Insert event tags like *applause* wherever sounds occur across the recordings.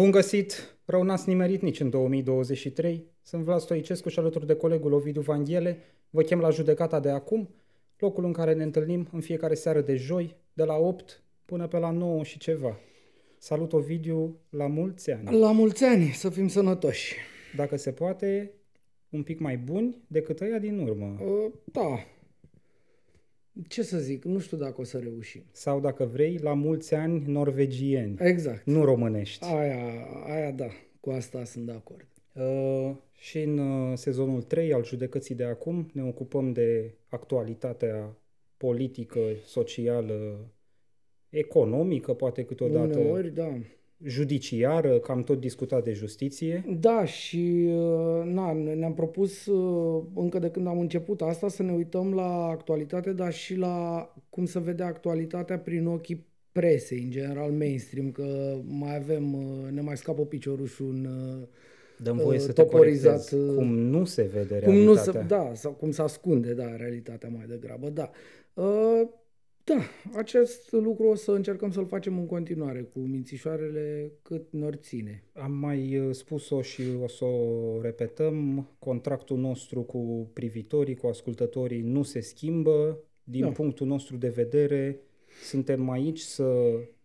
Bun găsit! Rău n-ați nimerit nici în 2023. Sunt Vlad Stoicescu și alături de colegul Ovidiu Vanghele. Vă chem la judecata de acum, locul în care ne întâlnim în fiecare seară de joi, de la 8 până pe la 9 și ceva. Salut Ovidiu, la mulți ani! La mulți ani, să fim sănătoși. Dacă se poate, un pic mai buni decât ăia din urmă. Uh, da. Ce să zic, nu știu dacă o să reușim. Sau dacă vrei, la mulți ani norvegieni, Exact. nu românești. Aia, aia da, cu asta sunt de acord. Uh, și în uh, sezonul 3 al judecății de acum ne ocupăm de actualitatea politică, socială, economică, poate câteodată Uneori, da. Judiciară, că am tot discutat de justiție. Da, și uh, na, ne-am propus uh, încă de când am început asta să ne uităm la actualitate, dar și la cum să vede actualitatea prin ochii presei, în general mainstream, că mai avem, uh, ne mai scapă piciorușul în uh, Dăm voie Uh, să te toporizat, corectez. uh, Cum nu se vede Cum nu se, realitatea. da, sau cum se ascunde, da, realitatea mai degrabă, da. Uh, da, acest lucru o să încercăm să-l facem în continuare cu mințișoarele cât nor ține. Am mai uh, spus-o și o să o repetăm, contractul nostru cu privitorii, cu ascultătorii nu se schimbă. Din Da. punctul nostru de vedere, suntem aici să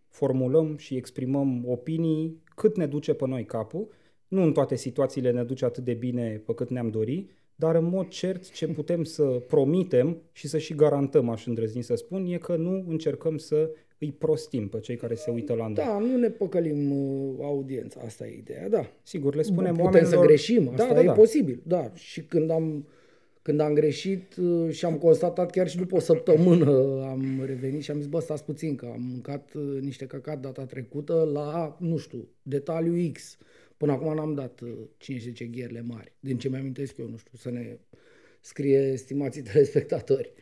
formulăm și exprimăm opinii cât ne duce pe noi capul. Nu în toate situațiile ne duce atât de bine pe cât ne-am dori, dar în mod cert ce putem să promitem și să și garantăm, aș îndrăzni să spun, e că nu încercăm să îi prostim pe cei care se uită la noi. Da, nu ne păcălim uh, audiența, asta e ideea, da. Sigur, le spunem Putem oamenilor... să greșim, asta da, da, e da. posibil, da. Și când am, când am greșit uh, și am constatat chiar și după o săptămână am revenit și am zis, bă, stați puțin, că am mâncat uh, niște căcat data trecută la, nu știu, detaliu X. Până acum n-am dat uh, 5-10 gherle mari. Din ce mi-amintesc eu, nu știu, să ne scrie stimații telespectatori.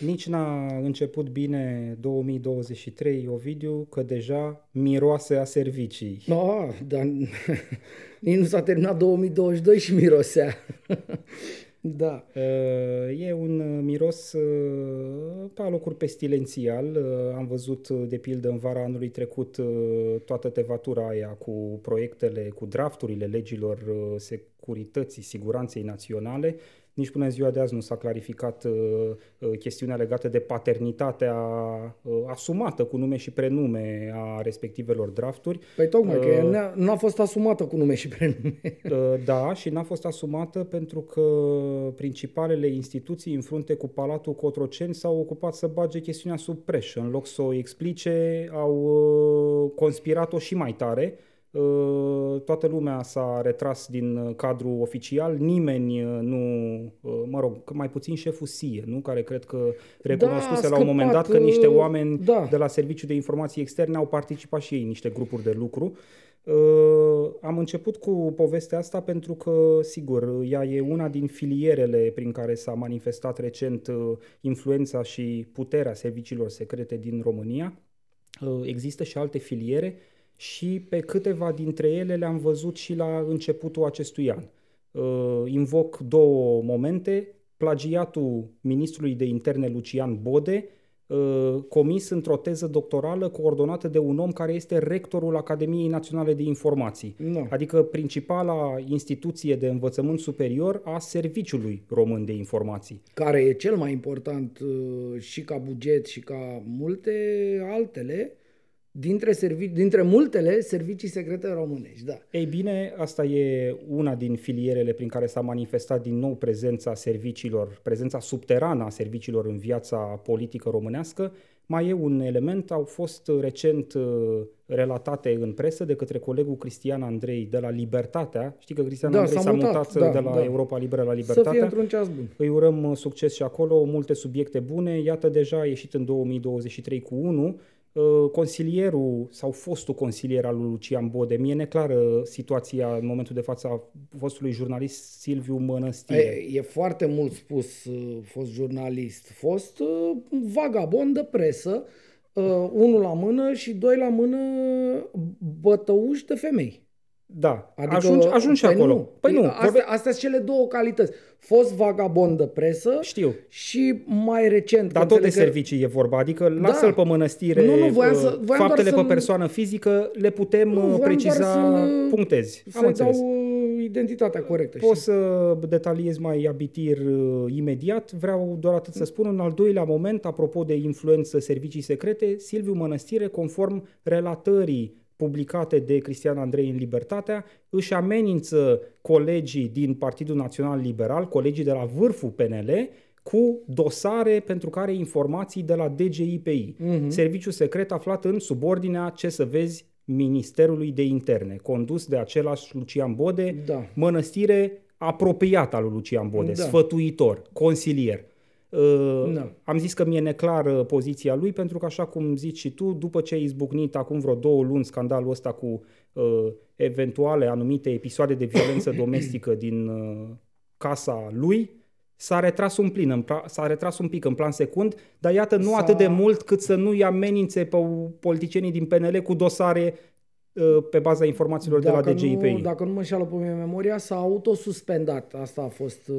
Nici n-a început bine 2023, Ovidiu, că deja miroase a servicii. No, dar *laughs* nici nu s-a terminat 2022 și mirosea. *laughs* da. Uh, E un miros uh, pe alocuri pestilențial. Uh, Am văzut, uh, de pildă, în vara anului trecut uh, toată tevatura aia cu proiectele, cu drafturile legilor uh, securității, siguranței naționale. Nici până în ziua de azi nu s-a clarificat uh, uh, chestiunea legată de paternitatea uh, asumată cu nume și prenume a respectivelor drafturi. Păi tocmai, că Uh, ea n-a- n-a fost asumată cu nume și prenume. *laughs* Uh, Da, și n-a fost asumată pentru că principalele instituții în frunte cu Palatul Cotroceni s-au ocupat să bage chestiunea sub preș. În loc să o explice, au uh, conspirat-o și mai tare. Uh, Toată lumea s-a retras din uh, cadrul oficial, nimeni uh, nu, uh, mă rog, mai puțin șeful SIE, nu? care cred că recunoscuse a la un moment dat scăpat, că niște uh, oameni da. de la Serviciul de Informații Externe au participat și ei în niște grupuri de lucru. Uh, am început cu povestea asta pentru că, sigur, ea e una din filierele prin care s-a manifestat recent uh, influența și puterea serviciilor secrete din România. Uh, Există și alte filiere și pe câteva dintre ele le-am văzut și la începutul acestui an. Uh, Invoc două momente. Plagiatul ministrului de interne Lucian Bode, uh, comis într-o teză doctorală coordonată de un om care este rectorul Academiei Naționale de Informații, Nu. adică principala instituție de învățământ superior a Serviciului Român de Informații. care e cel mai important uh, și ca buget și ca multe altele, dintre, servici, dintre multele servicii secrete românești. Da. Ei bine, asta e una din filierele prin care s-a manifestat din nou prezența serviciilor, prezența subterană a serviciilor în viața politică românească. Mai e un element, au fost recent uh, relatate în presă de către colegul Cristian Andrei de la Libertatea. Știi că Cristian da, Andrei s-a mutat, mutat da, de la da. Europa Liberă la Libertatea. Să fie într-un ceas bun. Îi urăm uh, succes și acolo, multe subiecte bune. Iată, deja a ieșit în 2023 cu 1 Consilierul sau fostul consilier al lui Lucian Bode, mie neclară situația în momentul de față a fostului jurnalist Silviu Mănăstire. E, e foarte mult spus uh, fost jurnalist, fost uh, vagabond de presă, uh, unul la mână și doi la mână bătăuși de femei. Da, adică, ajungi, ajungi și păi acolo. Nu. Păi nu, astea, vorbe... astea sunt cele două calități. Fost vagabond de presă Știu. și mai recent. Dar tot de servicii că... e vorba, adică da. lasă-l pe mănăstire, nu, nu, voiam să, voiam faptele pe persoană fizică le putem nu, preciza, punctezi. Am înțeles. dau identitatea corectă. Poți să detaliez mai abitir uh, imediat. Vreau doar atât să spun. În al doilea moment, apropo de influență servicii secrete, Silviu Mănăstire, conform relatării publicate de Cristian Andrei în Libertatea, își amenință colegii din Partidul Național Liberal, colegii de la vârful PNL, cu dosare pentru care informații de la DGIPI, uh-huh. Mhm. serviciu secret aflat în subordinea, ce să vezi, Ministerului de Interne, condus de același Lucian Bode, da. mănăstire apropiată al lui Lucian Bode, da. sfătuitor, consilier. Uh, da. Am zis că mi-e neclară poziția lui pentru că, așa cum zici și tu, după ce a izbucnit acum vreo două luni scandalul ăsta cu uh, eventuale anumite episoade de violență *coughs* domestică din uh, casa lui, s-a retras un plin, în pla- s-a retras un pic în plan secund, dar iată nu s-a... atât de mult cât să nu-i amenințe pe politicienii din PNL cu dosare Uh, pe baza informațiilor dacă de la DGIPI. Nu, dacă nu mă înșeală pe mine memoria, s-a autosuspendat. Asta a fost uh,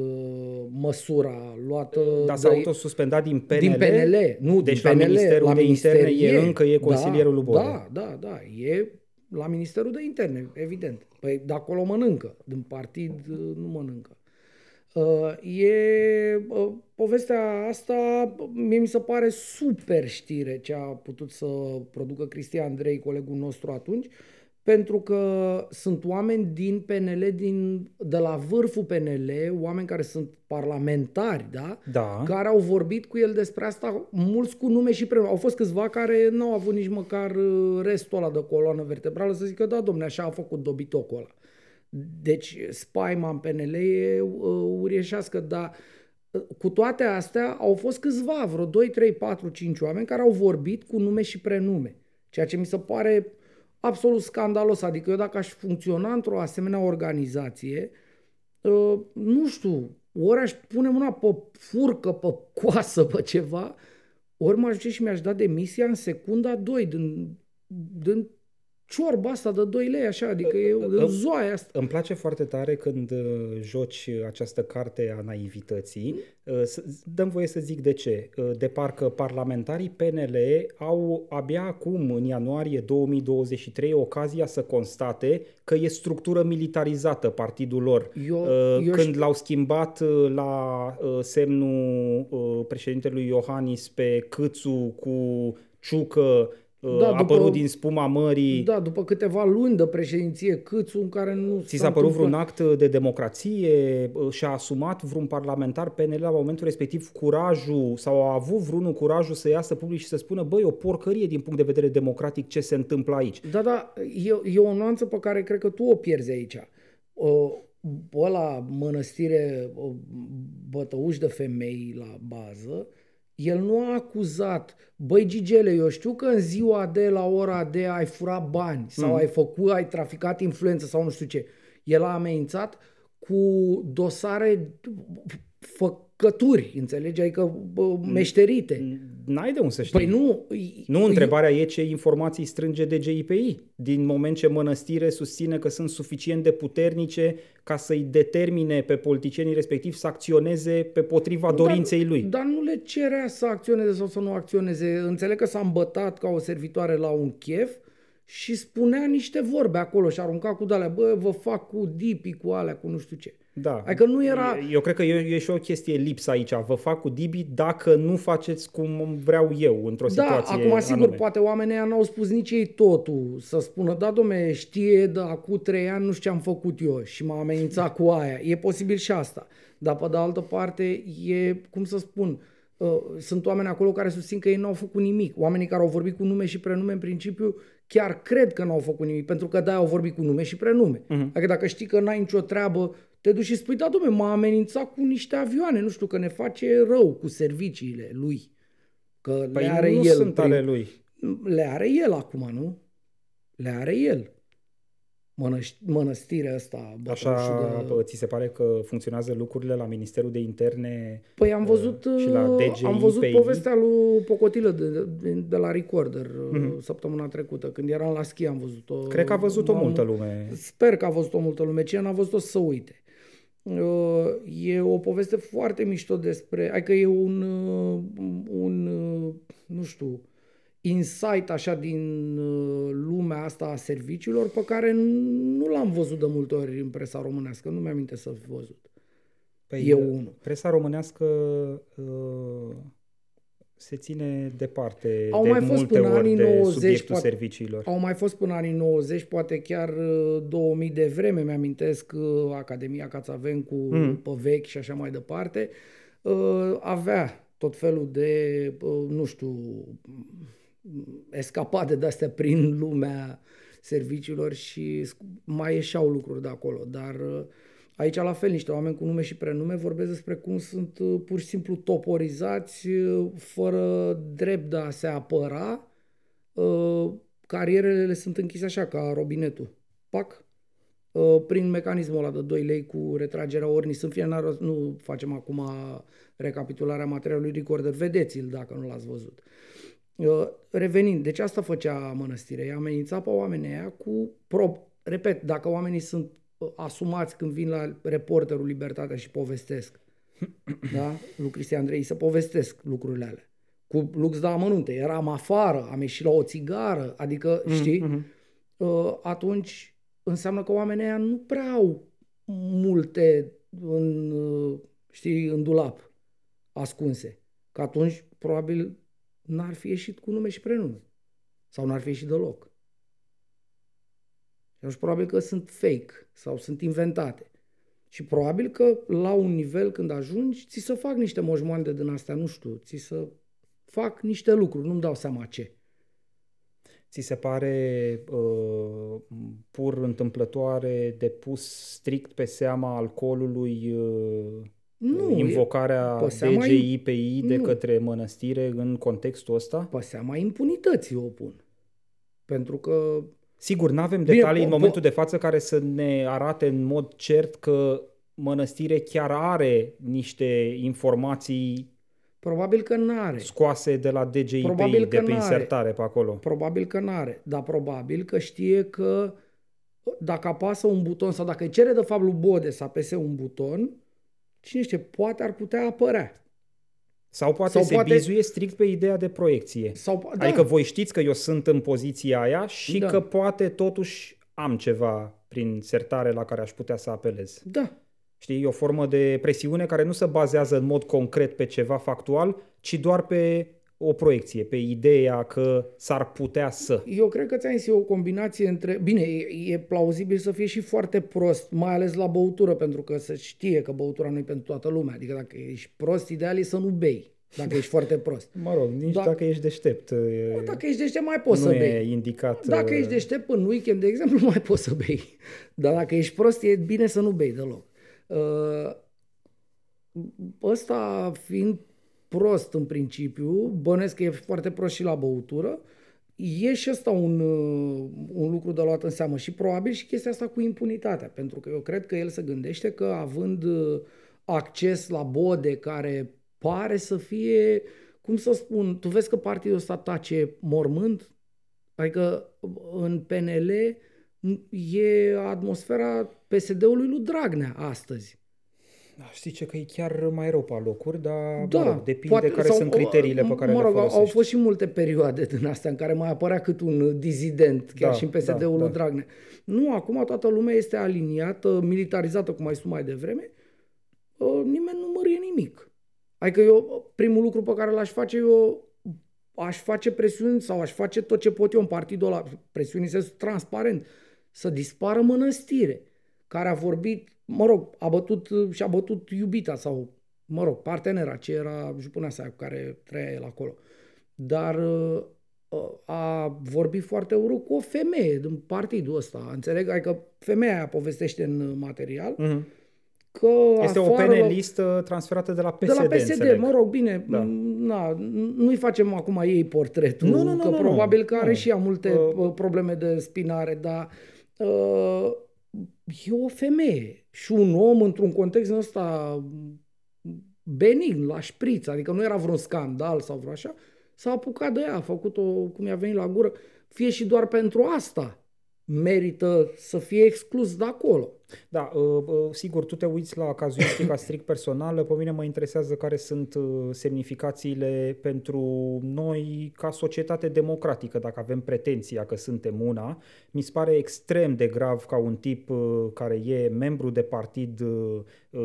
măsura luată. Dar s-a autosuspendat din PNL? Din PNL, nu, deci din PNL, la Ministerul la de Interne e, e încă e consilierul da, lui Bode. Da, da, da, e la Ministerul de Interne, evident. Păi de acolo mănâncă, din partid uh, nu mănâncă. Uh, e uh, povestea asta, mie mi se pare super știre ce a putut să producă Cristian Andrei, colegul nostru atunci, pentru că sunt oameni din PNL, din, de la vârful PNL, oameni care sunt parlamentari, da? da? Care au vorbit cu el despre asta, mulți cu nume și prenume. Au fost câțiva care nu au avut nici măcar uh, restul ăla de coloană vertebrală să zică, da, domne, așa a făcut dobitocul ăla. Deci spaima în PNL e uh, uriașească, dar uh, cu toate astea au fost câțiva, vreo 2, 3, 4, 5 oameni care au vorbit cu nume și prenume. Ceea ce mi se pare absolut scandalos. Adică eu dacă aș funcționa într-o asemenea organizație, uh, nu știu, ori aș pune mâna pe furcă, pe coasă, pe ceva, ori m-aș duce și mi-aș da demisia în secunda 2 din, din ciorba asta de 2 lei, așa, adică e o zoaie asta. Îmi place foarte tare când uh, joci această carte a naivității. Uh, dăm voie să zic de ce. Uh, de parcă parlamentarii PNL au abia acum, în ianuarie 2023, ocazia să constate că e structură militarizată partidul lor. Eu, eu când știu. l-au schimbat la semnul președintelui Iohannis pe Câțu cu Ciucă da, a apărut din spuma mării. Da, după câteva luni de președinție Câțu în care nu Ți s-a părut vreun act de democrație? Și-a asumat vreun parlamentar PNL la momentul respectiv curajul sau a avut vreunul curajul să iasă public și să spună băi, o porcărie din punct de vedere democratic ce se întâmplă aici? Da, da, e, e o nuanță pe care cred că tu o pierzi aici. O, ăla mănăstire, bătăuși de femei la bază, el nu a acuzat, băi Gigele, eu știu că în ziua de la ora de ai furat bani sau mm. ai făcut, ai traficat influență sau nu știu ce. El a amenințat cu dosare făcături, înțelegi? Adică bă, meșterite. N-ai de unde să știi. Păi nu. Nu, întrebarea e ce informații strânge de GIPI. Din moment ce mănăstire susține că sunt suficient de puternice ca să-i determine pe politicienii respectiv să acționeze pe potriva dar, dorinței lui. Dar nu le cerea să acționeze sau să nu acționeze. Înțeleg că s-a îmbătat ca o servitoare la un chef și spunea niște vorbe acolo și arunca cu dalea, bă, vă fac cu dipi, cu alea, cu nu știu ce. Da. Adică nu era... Eu cred că e, e și o chestie lipsă aici. Vă fac cu Dibi dacă nu faceți cum vreau eu într-o da, situație acum sigur, anume. poate oamenii n-au spus nici ei totul. Să spună, da, domne, știe de acum trei ani nu știu ce am făcut eu și m-a amenințat cu aia. E posibil și asta. Dar pe de altă parte e, cum să spun, uh, sunt oameni acolo care susțin că ei n-au făcut nimic. Oamenii care au vorbit cu nume și prenume, în principiu, chiar cred că n-au făcut nimic, pentru că da, au vorbit cu nume și prenume. Uh-huh. Adică dacă știi că n-ai nicio treabă, te duci și spui, da, domne, m-a amenințat cu niște avioane, nu știu, că ne face rău cu serviciile lui. Că păi le are nu el. sunt ale lui. Le are el acum, nu? Le are el. Mănăș- mănăstirea asta. Așa de... ți se pare că funcționează lucrurile la Ministerul de Interne Păi am văzut, uh, și la DGI, am văzut PI? povestea lui Pocotilă de, de, de la Recorder mm-hmm. săptămâna trecută, când eram la schi am văzut-o. Cred că a văzut-o am, multă lume. Sper că a văzut-o multă lume. Cine n-a văzut-o să uite. Uh, e o poveste foarte mișto despre, adică e un, uh, un nu știu, insight așa din uh, lumea asta a serviciilor pe care nu l-am văzut de multe ori în presa românească. Nu mi-am să fi văzut. Păi, e unul. Presa românească uh, se ține departe au de mai fost multe până ori anii de 90, subiectul poate, serviciilor. Au mai fost până anii 90, poate chiar 2000 de vreme, mi-amintesc Academia Cațavencu mm. pe vechi și așa mai departe, avea tot felul de, nu știu, escapade de-astea prin lumea serviciilor și mai ieșeau lucruri de acolo. Dar uh, aici la fel niște oameni cu nume și prenume vorbesc despre cum sunt uh, pur și simplu toporizați uh, fără drept de a se apăra. Carierele le sunt închise așa ca robinetul. Pac, prin mecanismul ăla de 2 lei cu retragerea ori sunt fie nu facem acum recapitularea materialului recorder, vedeți-l dacă nu l-ați văzut. Uh, revenind, deci asta făcea mănăstirea, ea amenința pe oamenii aia cu prob. Repet, dacă oamenii sunt uh, asumați când vin la reporterul Libertatea și povestesc, *clears throat* da? Lui Cristian Andrei să povestesc lucrurile alea. Cu lux de amănunte, eram afară, am ieșit la o țigară, adică, mm, știi, mm-hmm. atunci înseamnă că oamenii aia nu prea au multe în, știi, în dulap ascunse. Că atunci, probabil, n-ar fi ieșit cu nume și prenume. Sau n-ar fi ieșit deloc. Și atunci probabil că sunt fake sau sunt inventate. Și probabil că la un nivel când ajungi, ți să fac niște moșmoande din astea, nu știu, ți să fac niște lucruri, nu-mi dau seama ce. Ți se pare uh, pur întâmplătoare de pus strict pe seama alcoolului uh, nu, invocarea DGIPI de nu. către mănăstire în contextul ăsta? Pe seama impunității o pun. Pentru că... Sigur, nu avem detalii Bine, în momentul de față care să ne arate în mod cert că mănăstire chiar are niște informații Probabil că nu are. Scoase de la DGIPI, probabil de pe insertare pe acolo. Probabil că nu are, dar probabil că știe că dacă apasă un buton sau dacă îi cere de fapt lui Bode să apese un buton, cine știe, poate ar putea apărea. Sau poate sau se poate... bizuie strict pe ideea de proiecție. Sau, da. Adică voi știți că eu sunt în poziția aia și da. că poate totuși am ceva prin sertare la care aș putea să apelez. Da. Știi, e o formă de presiune care nu se bazează în mod concret pe ceva factual, ci doar pe o proiecție, pe ideea că s-ar putea să. Eu cred că ți-am zis, e o combinație între... Bine, e, e plauzibil să fie și foarte prost, mai ales la băutură, pentru că se știe că băutura nu e pentru toată lumea. Adică dacă ești prost, ideal e să nu bei dacă ești foarte prost. *laughs* Mă rog, nici da, dacă ești deștept. Bă, dacă ești deștept, mai poți să bei. Nu e indicat. Dacă uh, ești deștept în weekend, de exemplu, *laughs* mai poți să bei. Dar dacă ești prost, e bine să nu bei deloc. Uh, ăsta fiind prost în principiu, bănesc că e foarte prost și la băutură, e și asta un, uh, un lucru de luat în seamă și probabil și chestia asta cu impunitatea, pentru că eu cred că el se gândește că având uh, acces la bode care pare să fie, cum să spun, tu vezi că partidul ăsta tace mormânt, adică în PNL e atmosfera PSD-ului lui Dragnea astăzi. Da, știi ce, că e chiar mai rău pe locuri, dar da, mă rog, depinde poate, care sau, sunt criteriile pe care mă rog, le folosești. Au fost și multe perioade *laughs* din astea în care mai apărea cât un dizident, chiar da, și în PSD-ul da, da. Dragnea. Nu, acum toată lumea este aliniată, militarizată, cum ai spus mai devreme, ă, nimeni nu mărie nimic. Adică eu, primul lucru pe care l-aș face, eu aș face presiuni sau aș face tot ce pot eu în partidul ăla, presiuni în transparent, să dispară mănăstire, care a vorbit mă rog, a bătut și a bătut iubita sau, mă rog, partenera, ce era jupuneasa cu care trăia el acolo. Dar uh, a vorbit foarte urât cu o femeie din partidul ăsta, înțeleg? Adică femeia aia povestește în material mm-hmm. că Este afară, o panelistă transferată de la PSD, De la PSD, înțeleg. mă rog, bine, da. na, nu-i facem acum ei portretul, nu, nu, nu, că nu, probabil nu. că are nu. și ea multe uh, probleme de spinare, dar uh, e o femeie și un om într-un context ăsta benign, la șpriț, adică nu era vreun scandal sau vreo așa, s-a apucat de ea, a făcut-o cum i-a venit la gură, fie și doar pentru asta merită să fie exclus de acolo. Da, uh, uh, sigur, tu te uiți la cazuistica strict personală, pe mine mă interesează care sunt uh, semnificațiile pentru noi ca societate democratică, dacă avem pretenția că suntem una. Mi se pare extrem de grav ca un tip care e membru de partid,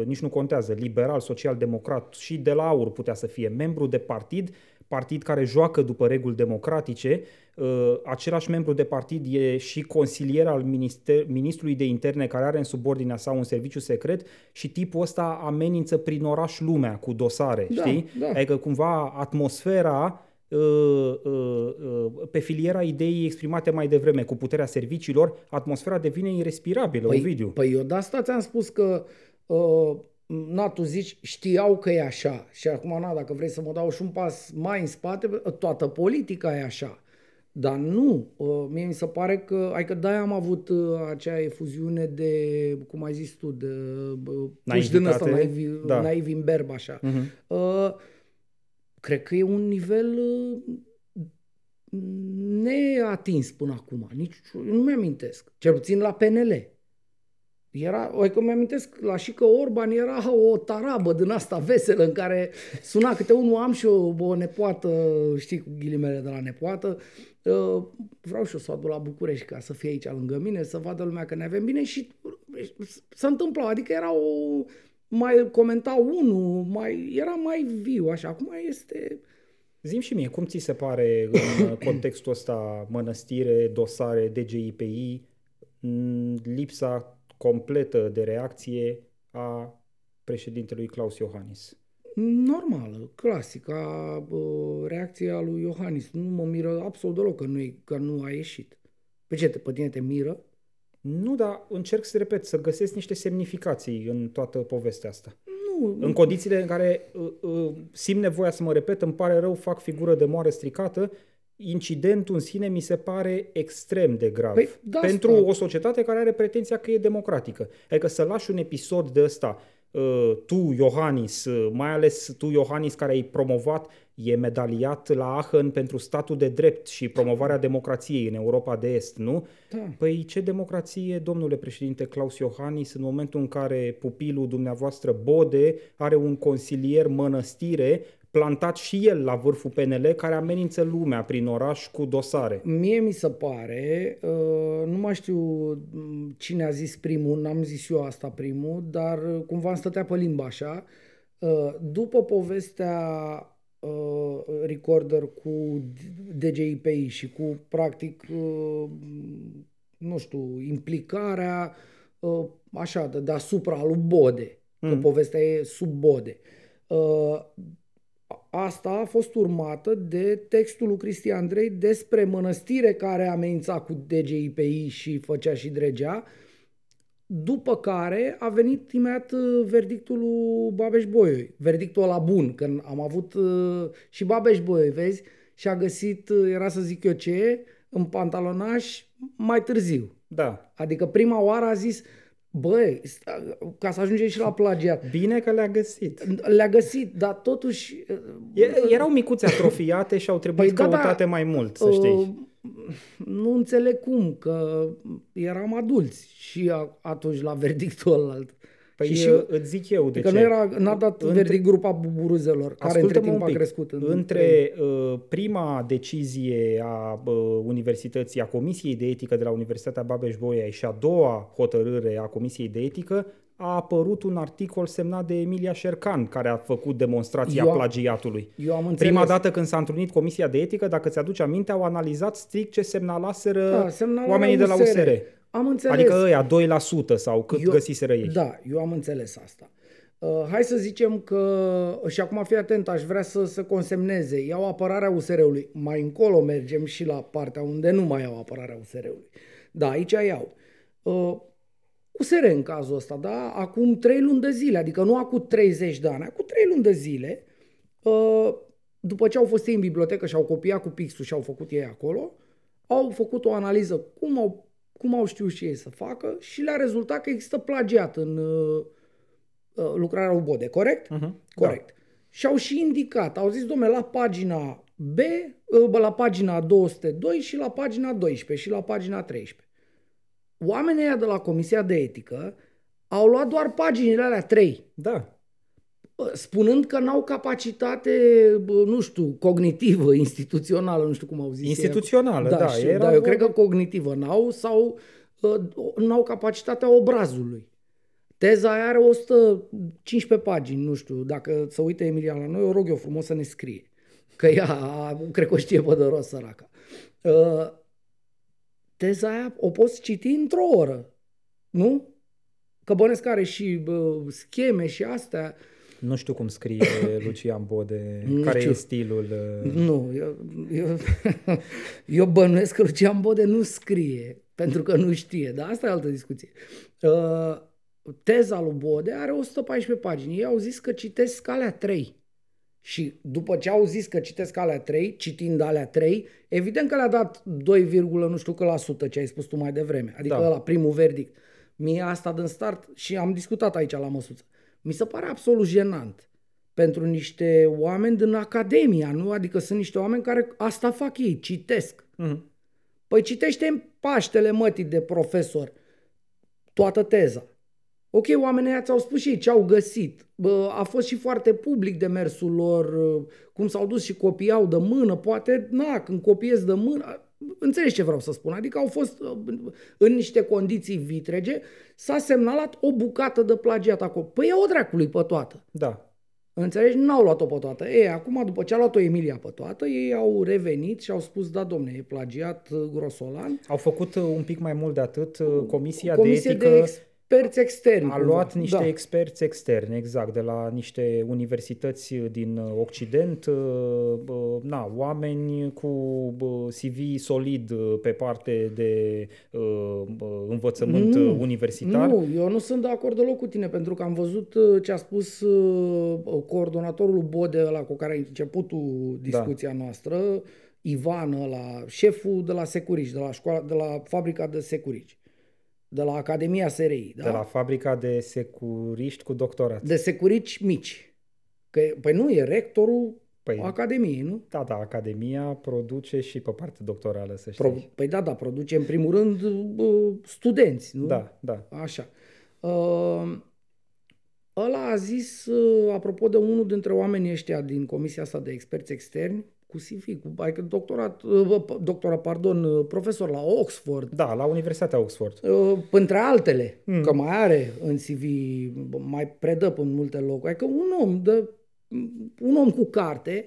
nici nu contează, liberal, social-democrat și de la aur putea să fie membru de partid, partid care joacă după reguli democratice, uh, același membru de partid e și consilier al minister, ministrului de interne care are în subordinea sa un serviciu secret și tipul ăsta amenință prin oraș lumea cu dosare, da, știi? Da. Adică cumva atmosfera uh, uh, pe filiera ideii exprimate mai devreme cu puterea serviciilor, atmosfera devine irrespirabilă, păi, Ovidiu. Păi eu de asta ți-am spus că uh, na, tu zici, știau că e așa. Și acum, na, dacă vrei să mă dau și un pas mai în spate, toată politica e așa. Dar nu, uh, mie mi se pare că, adică de am avut uh, acea efuziune de, cum ai zis tu, de uh, puși din ăsta naiv, da. naiv în berb, așa. Uh-huh. Uh, cred că e un nivel neatins până acum. Nici, nu mi-amintesc. Cel puțin la PNL. Era, o că mi-amintesc la și că Orban era o tarabă din asta veselă în care suna câte unul, am și o, o nepoată, știi, cu ghilimele de la nepoată, uh, vreau și eu să o aduc la București ca să fie aici lângă mine, să vadă lumea că ne avem bine și se întâmpla, adică era o, mai comenta unul, mai, era mai viu așa, acum este... Zim și mie, cum ți se pare în *coughs* contextul ăsta mănăstire, dosare, DGIPI, lipsa completă de reacție a președintelui Claus Iohannis? Normală, clasică reacția lui Iohannis. Nu mă miră absolut deloc că nu, e, că nu a ieșit. Pe ce, pe tine te miră? Nu, dar încerc să repet, să găsesc niște semnificații în toată povestea asta. Nu. În condițiile în care uh, uh, simt nevoia să mă repet, îmi pare rău, fac figură de moare stricată, incidentul în sine mi se pare extrem de grav păi, da, pentru asta. o societate care are pretenția că e democratică. Adică să lași un episod de ăsta, uh, tu, Iohannis, uh, mai ales tu, Iohannis, care ai promovat, e medaliat la Aachen pentru statul de drept și promovarea democrației în Europa de Est, nu? Da. Păi ce democrație, domnule președinte Claus Iohannis, în momentul în care pupilul dumneavoastră Bode are un consilier mănăstire plantat și el la vârful PNL, care amenință lumea prin oraș cu dosare. Mie mi se pare, uh, nu mai știu mm, cine a zis primul, n-am zis eu asta primul, dar uh, cumva îmi stătea pe limba așa. Uh, după povestea Recorder cu DJI și cu, practic, nu știu, implicarea așa, de deasupra lui Bode, mm. că povestea e sub Bode asta a fost urmată de textul lui Cristian Andrei despre mănăstire care amenința cu DGIPI și făcea și dregea, după care a venit imediat uh, verdictul lui Babeș Boioi, verdictul la bun, când am avut uh, și Babeș Boioi, vezi, și a găsit, uh, era să zic eu ce, în pantalonaș mai târziu. Da. Adică prima oară a zis, Băi, ca să ajungem și la plagiat. Bine că le-a găsit. Le-a găsit, dar totuși... E, erau micuțe atrofiate și au trebuit păi, căutate da, da, mai mult, să știi. Uh, nu înțeleg cum, că eram adulți și atunci la verdictul ălalt. Păi și, și îți zic eu de că ce. nu era, n-a dat între, verdict grupa buburuzelor, care între timp a crescut. În între uh, prima decizie a uh, Universității, a Comisiei de Etică de la Universitatea Babeș-Bolyai și a doua hotărâre a Comisiei de Etică, a apărut un articol semnat de Emilia Șercan, care a făcut demonstrația eu am, plagiatului. Eu am înțeles. Prima dată când s-a întrunit Comisia de Etică, dacă ți-aduce aminte, au analizat strict ce semnalaseră da, oamenii de la USR. Am înțeles. Adică ăia 2% sau cât eu, găsiseră ei. Da, eu am înțeles asta. Uh, hai să zicem că, și acum fii atent, aș vrea să se consemneze, iau apărarea USR-ului. Mai încolo mergem și la partea unde nu mai iau apărarea USR-ului. Da, aici iau. Uh, USR în cazul ăsta, da? Acum 3 luni de zile, adică nu acum 30 de ani, acum 3 luni de zile, uh, după ce au fost ei în bibliotecă și au copiat cu pixul și au făcut ei acolo, au făcut o analiză cum au cum au știut și ei să facă și le-a rezultat că există plagiat în uh, uh, lucrarea lui Bode, corect? Uh-huh. Corect. Da. Și au și indicat, au zis, domnule, la pagina B, uh, la pagina 202 și la pagina 12 și la pagina 13. Oamenii ăia de la Comisia de Etică au luat doar paginile alea 3. Da. Spunând că n-au capacitate, nu știu, cognitivă, instituțională, nu știu cum au zis. Instituțională, da. da, știu, era da eu vorba- cred că cognitivă n-au sau uh, n-au capacitatea obrazului. Teza aia are 115 pagini, nu știu, dacă să uite Emilia la noi, o rog eu frumos să ne scrie. Că ea, cred că o știe pe de rost săraca. Uh, teza aia o poți citi într-o oră, nu? Că bănesc are și uh, scheme și astea. Nu știu cum scrie *coughs* Lucian Bode, Nu care știu. e stilul. uh, Nu, eu, eu, *laughs* eu bănuiesc că Lucian Bode nu scrie, pentru că nu știe, dar asta e altă discuție. Uh, teza lui Bode are 114 pagini. Ei au zis că citesc alea 3. Și după ce au zis că citesc alea 3, citind alea 3, evident că le-a dat 2, nu știu că la sută ce ai spus tu mai devreme. Adică Da. la primul verdict. Mie asta din start și am discutat aici la măsuță. Mi se pare absolut jenant pentru niște oameni din academia, nu? Adică sunt niște oameni care asta fac ei, citesc. mhm. Păi citește în Paștele mătii de profesor toată teza. Ok, oamenii ăia ți-au spus și ei ce au găsit. Bă, a fost și foarte public demersul lor, uh, cum s-au dus și copiau de mână, poate, na, când copiezi de mână, înțelegi ce vreau să spun, adică au fost uh, în niște condiții vitrege, s-a semnalat o bucată de plagiat acolo. Păi e o dracului pe toată. Da. Înțelegi? N-au luat-o pe toată. Ei, acum, după ce a luat-o Emilia pe toată, ei au revenit și au spus, da, domne, e plagiat uh, grosolan. Au făcut uh, un pic mai mult de atât. uh, Comisia Comisie de etică de experți externi. a cumva. luat niște da. experți externi, exact, de la niște universități din uh, Occident, uh, bă, na, oameni cu bă, CV solid uh, pe parte de uh, bă, învățământ Nu, uh, universitar. Nu, eu nu sunt de acord deloc cu tine, pentru că am văzut uh, ce a spus uh, coordonatorul Bode, ăla cu care a început discuția Da. noastră, Ivan, la șeful de la Securici, de la, școala, de la fabrica de Securici, de la Academia SRI. Da? De la fabrica de securiști cu doctorat. de Securici mici. Că, păi nu, e rectorul Păi- păi, Academiei, nu? Da, da, Academia produce și pe partea doctorală, să știi. Pro, păi da, da, produce în primul rând uh, studenți, nu? Da, da. Așa. Uh, ăla a zis, uh, apropo de unul dintre oamenii ăștia din comisia asta de experți externi, cu CV, cu adică doctorat, uh, doctorat, pardon, uh, profesor la Oxford, Da, la Universitatea Oxford. uh, între altele, Mm. mm. că mai are în CV, mai predă în multe locuri, adică un om de un om cu carte,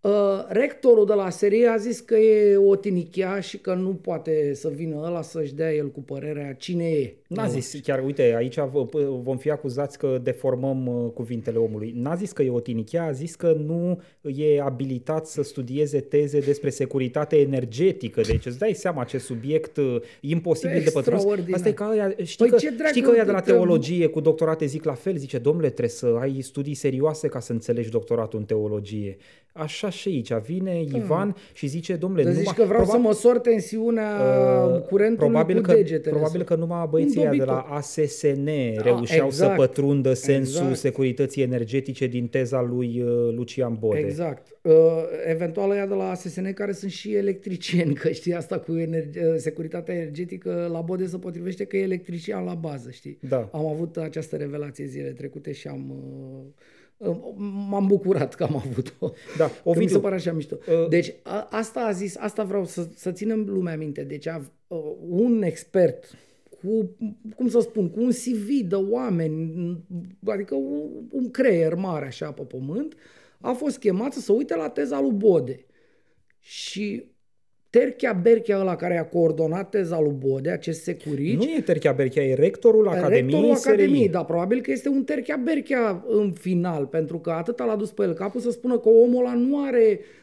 uh, rectorul de la serie a zis că e o tinichea și că nu poate să vină ăla să-și dea el cu părerea cine e. N-a ăla. zis, chiar uite, aici v- p- vom fi acuzați că deformăm uh, cuvintele omului. N-a zis că e o tinichea, a zis că nu e abilitat să studieze teze despre securitate energetică. Deci îți dai seama ce subiect uh, imposibil de pătruns. Extraordinar. Asta e ca aia, știi, Păi că, ce dragă, știi că ăia de la că- teologie cu doctorate zic la fel, zice, domnule, trebuie să ai studii serioase ca să înțelegi doctoratul în teologie. Așa și aici, vine Ivan și zice, domnule, Să zici numai, că vreau probabil- să măsor tensiunea Uh, curentului probabil cu că, degetele. Probabil că numai băieții Un ăia de la dobitor. ASSN reușeau să exact. pătrundă sensul Exact. securității energetice din teza lui uh, Lucian Bode. Exact. Uh, eventual ăia de la ASSN care sunt și electricieni, *laughs* că știi asta cu energe- uh, securitatea energetică, la Bode se potrivește că e electrician la bază, știi? Da. Am avut această revelație zile trecute și am... Uh, uh, m-am bucurat că am avut-o. Da, Că mi Ovidiu, se pare așa mișto. uh, Deci a, asta a zis, asta vreau să, să ținem lumea minte. Deci a, uh, un expert cu, cum să spun, cu un CV de oameni, adică un, un creier mare așa pe pământ, a fost chemat să se uite la teza lui Bode. Și Terchea Berchea ăla care a coordonat teza lui Bode, acest securici, nu e Terchea Berchea, e rectorul Academiei Rectorul Academiei, SRI. dar probabil că este un terchea berchea în final, pentru că atât l-a dus pe el capul să spună că omul ăla nu are uh,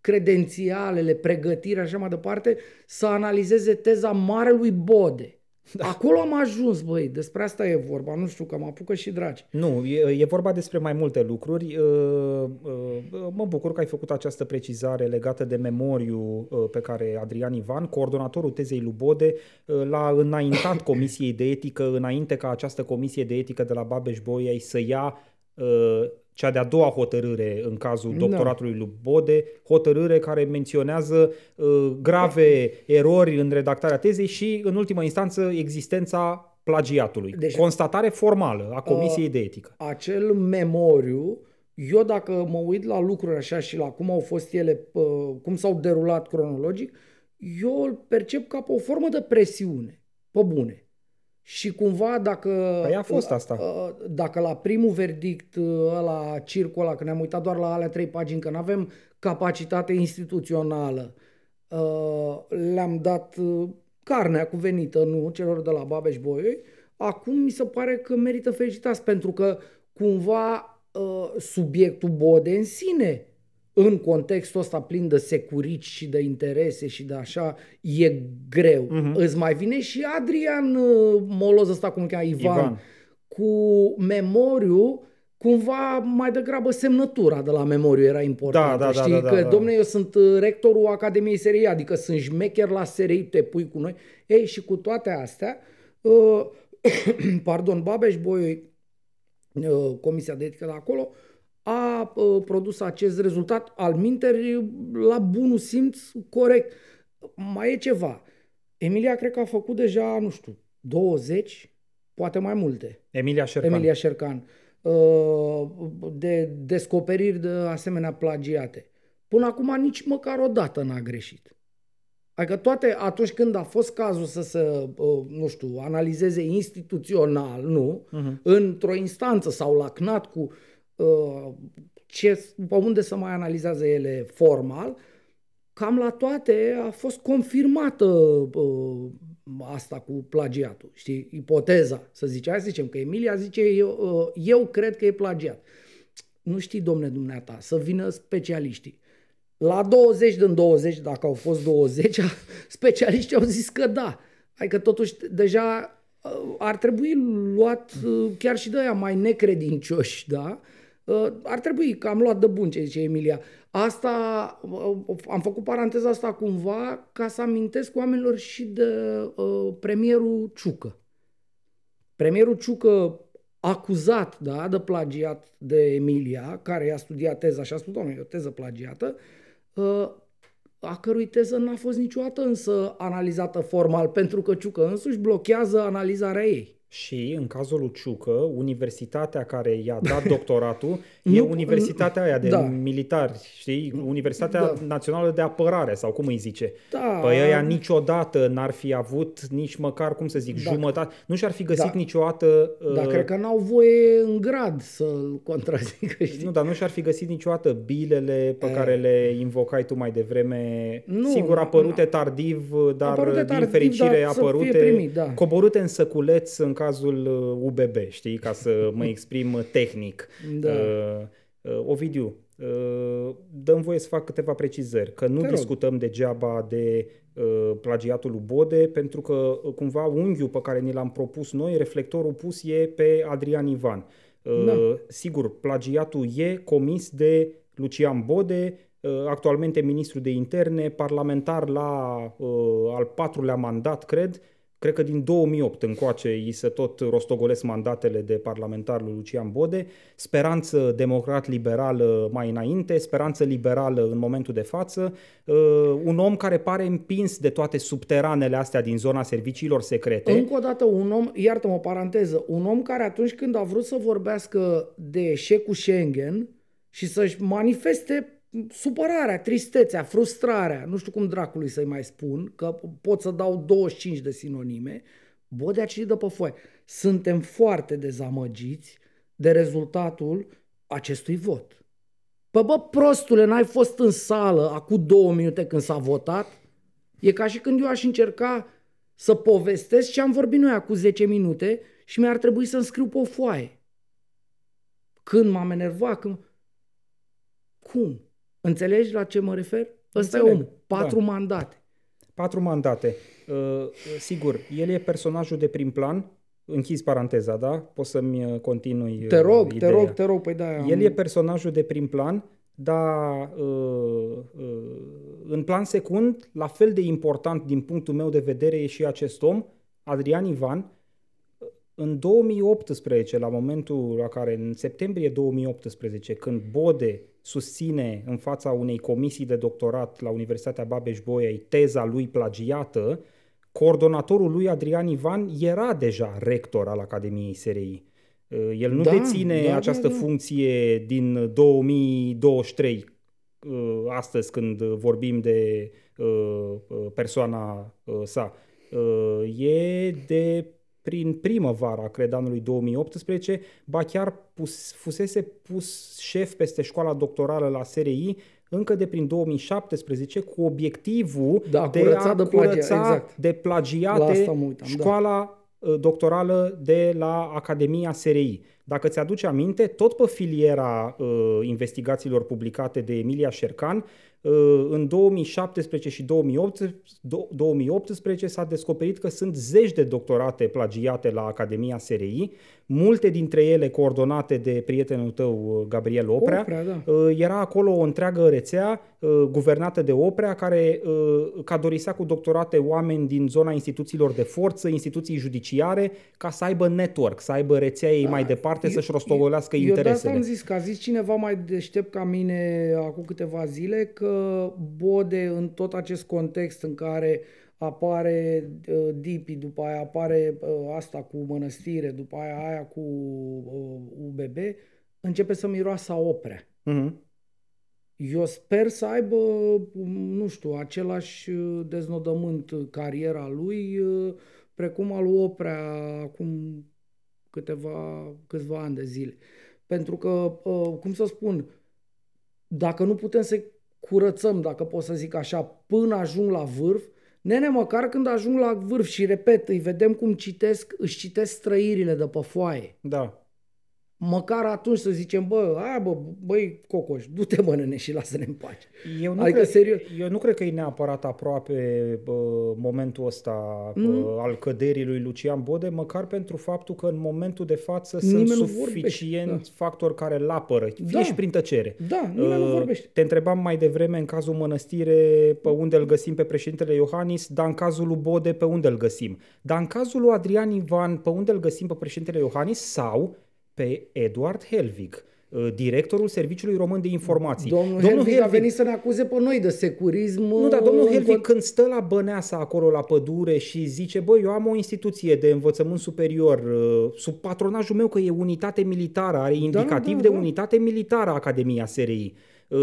credențialele, pregătirea și așa mai departe, să analizeze teza marelui Bode. Da. Acolo am ajuns, băi, despre asta e vorba, nu știu, că mă apucă și dragi. Nu, e, e vorba despre mai multe lucruri. Uh, uh, mă bucur că ai făcut această precizare legată de memoriu uh, pe care Adrian Ivan, coordonatorul tezei Lubode, l-a înaintat *laughs* Comisiei de Etică înainte ca această Comisie de Etică de la Babeș-Bolyai să ia cea de-a doua hotărâre în cazul da. doctoratului lui Bode, hotărâre care menționează uh, grave erori în redactarea tezei și, în ultimă instanță, existența plagiatului. Deci, Constatare formală a Comisiei uh, de Etică. Acel memoriu, eu dacă mă uit la lucruri așa și la cum au fost ele, uh, cum s-au derulat cronologic, eu îl percep ca pe o formă de presiune, pe bune. Și cumva dacă... Păi a fost asta. Dacă la primul verdict, la circul ăla, că ne-am uitat doar la alea trei pagini, că nu avem capacitate instituțională, le-am dat carnea cuvenită, nu, celor de la Babeș Boioi, acum mi se pare că merită felicitați, pentru că cumva subiectul Bode în sine în contextul ăsta plin de securici și de interese și de așa, e greu. Uh-huh. Îți mai vine și Adrian uh, Moloz ăsta, cum cheamă, Ivan, Ivan, cu memoriu, cumva mai degrabă semnătura de la memoriu era importantă. Da, da, știi? Da, da, că, da, domne, eu sunt uh, rectorul Academiei SRI, adică sunt șmecher la SRI, te pui cu noi. Ei, și cu toate astea, uh, *coughs* pardon, Babeș Boioi, uh, Comisia de Etică de acolo, uh, a produs acest rezultat al minteri la bunul simț corect. Mai e ceva. Emilia cred că a făcut deja, nu știu, 20, poate mai multe. Emilia Șercan. Emilia Șercan. De descoperiri de asemenea plagiate. Până acum nici măcar o dată n-a greșit. Adică toate, atunci când a fost cazul să se, nu știu, analizeze instituțional, nu, uh-huh. într-o instanță sau la CNAT cu Uh, ce, pe unde să mai analizează ele formal, cam la toate a fost confirmată uh, asta cu plagiatul, știi, ipoteza, să zice. Hai să zicem că Emilia zice, eu, uh, eu cred că e plagiat. Nu știi, domne dumneata, să vină specialiștii. La 20 din 20, dacă au fost 20, *laughs* specialiștii au zis că da. Adică totuși deja uh, ar trebui luat uh, chiar și de aia mai necredincioși, da? Uh, ar trebui că am luat de bun ce zice Emilia. Asta, uh, am făcut paranteza asta cumva ca să amintesc oamenilor și de uh, premierul Ciucă. Premierul Ciucă acuzat da, de plagiat de Emilia, care i-a studiat teza și a spus, doamne, e o teză plagiată, uh, a cărui teză n-a fost niciodată însă analizată formal, pentru că Ciucă însuși blochează analizarea ei. Și în cazul lui Ciucă, universitatea care i-a dat *laughs* doctoratul e universitatea aia de da. militari, știi? Universitatea da. Națională de Apărare sau cum îi zice. Da. Păi ăia niciodată n-ar fi avut nici măcar, cum să zic, da. jumătate. Nu și-ar fi găsit da. niciodată... Uh... Da, cred că n-au voie în grad să-l contrazică, știi? Nu, dar nu și-ar fi găsit niciodată bilele pe e... care le invocai tu mai devreme. Nu, Sigur, apărute na, tardiv, dar apărute tardiv, din fericire dar apărute, primit, da. coborâte în săculeț în cazul UBB, uh, știi, ca să mă *laughs* exprim tehnic. Da. Uh, uh, Ovidiu, uh, dăm voie să fac câteva precizări, că nu Te discutăm rog. degeaba de uh, plagiatul lui Bode, pentru că uh, cumva unghiul pe care ni l-am propus noi, reflectorul pus e pe Adrian Ivan. Uh, da. Sigur, plagiatul e comis de Lucian Bode, uh, actualmente ministru de interne, parlamentar la uh, al patrulea mandat, cred, Cred că din 2008 încoace îi se tot rostogolesc mandatele de parlamentar lui Lucian Bode, speranță democrat-liberală mai înainte, speranță liberală în momentul de față, uh, un om care pare împins de toate subteranele astea din zona serviciilor secrete. Încă o dată un om, iartă-mă o paranteză, un om care atunci când a vrut să vorbească de eșecul Schengen și să-și manifeste supărarea, tristețea, frustrarea, nu știu cum dracului să-i mai spun, că pot să dau 25 de sinonime, Bodea citit de pe foaie. Suntem foarte dezamăgiți de rezultatul acestui vot. Pă bă, prostule, n-ai fost în sală acum două minute când s-a votat? E ca și când eu aș încerca să povestesc ce am vorbit noi acum 10 minute și mi-ar trebui să-mi scriu pe o foaie. Când m-am enervat, când... Cum? Înțelegi la ce mă refer? Ăsta e omul. Patru da. mandate. Patru mandate. Uh, sigur, el e personajul de prim plan, închis paranteza, da? Poți să-mi uh, continui Te rog, ideea. te rog, te rog, păi da. El e personajul de prim plan, dar uh, uh, în plan secund, la fel de important din punctul meu de vedere e și acest om, Adrian Ivan, în 2018, la momentul la care, în septembrie 2018, când Bode susține în fața unei comisii de doctorat la Universitatea Babeș-Bolyai teza lui plagiată, coordonatorul lui Adrian Ivan era deja rector al Academiei SRI. Uh, el nu Da, deține da, da, această da. funcție din 2023, uh, astăzi când vorbim de uh, uh, persoana uh, sa. Uh, E de prin primăvara, cred, anului 2018, ba chiar pus, fusese pus șef peste școala doctorală la SRI încă de prin 2017 cu obiectivul Da, a de curăța a de plagia- curăța exact. de La plagiate asta mă uitam, da. școala uh, doctorală de la Academia SRI. Dacă ți-aduce aminte, tot pe filiera uh, investigațiilor publicate de Emilia Șercan, uh, în 2017 și 2018, do- 2018 s-a descoperit că sunt zeci de doctorate plagiate la Academia SRI, multe dintre ele coordonate de prietenul tău, uh, Gabriel Oprea. Oprea, da. Uh, Era acolo o întreagă rețea uh, guvernată de Oprea care uh, cadorisea cu doctorate oameni din zona instituțiilor de forță, instituții judiciare, ca să aibă network, să aibă rețea ei mai departe, să-și rostogolească eu, Eu de asta interesele. am zis că a zis cineva mai deștept ca mine acum câteva zile că Bode în tot acest context în care apare uh, Dipi, după aia apare uh, asta cu mănăstire, după aia aia cu uh, UBB, începe să miroasă a oprea. Mhm. Eu sper să aibă, nu știu, același uh, deznodământ uh, cariera lui, uh, precum al lui Oprea acum câteva, câțiva ani de zile. Pentru că, uh, cum să spun, dacă nu putem să curățăm, dacă pot să zic așa, până ajung la vârf, nene, măcar când ajung la vârf și repet, îi vedem cum citesc, își citesc străirile de pe foaie. Da. Măcar atunci să zicem, bă, aia bă, băi, Cocoș, du-te mă nene și lasă-ne în pace. Eu nu, Adică, cred, serios. eu nu cred că e neapărat aproape bă, momentul ăsta Mm. bă, al căderii lui Lucian Bode, măcar pentru faptul că în momentul de față Nimeni sunt nu suficient vorbește, factori care îl apără, fie Da. și prin tăcere. Da, nimeni nu Uh, vorbește. Te întrebam mai devreme în cazul Mănăstire pe unde îl găsim pe președintele Iohannis, dar în cazul lui Bode pe unde îl găsim. Dar în cazul lui Adrian Ivan pe unde îl găsim pe președintele Iohannis sau pe Eduard Helvig, uh, directorul Serviciului Român de Informații. Domnul, domnul Helvig, a venit să ne acuze pe noi de securism. Nu, dar domnul în Helvig con- când stă la Băneasa acolo la pădure și zice, băi, eu am o instituție de învățământ superior, uh, sub patronajul meu că e unitate militară, are indicativ da, de da. unitate militară Academia SRI. Uh,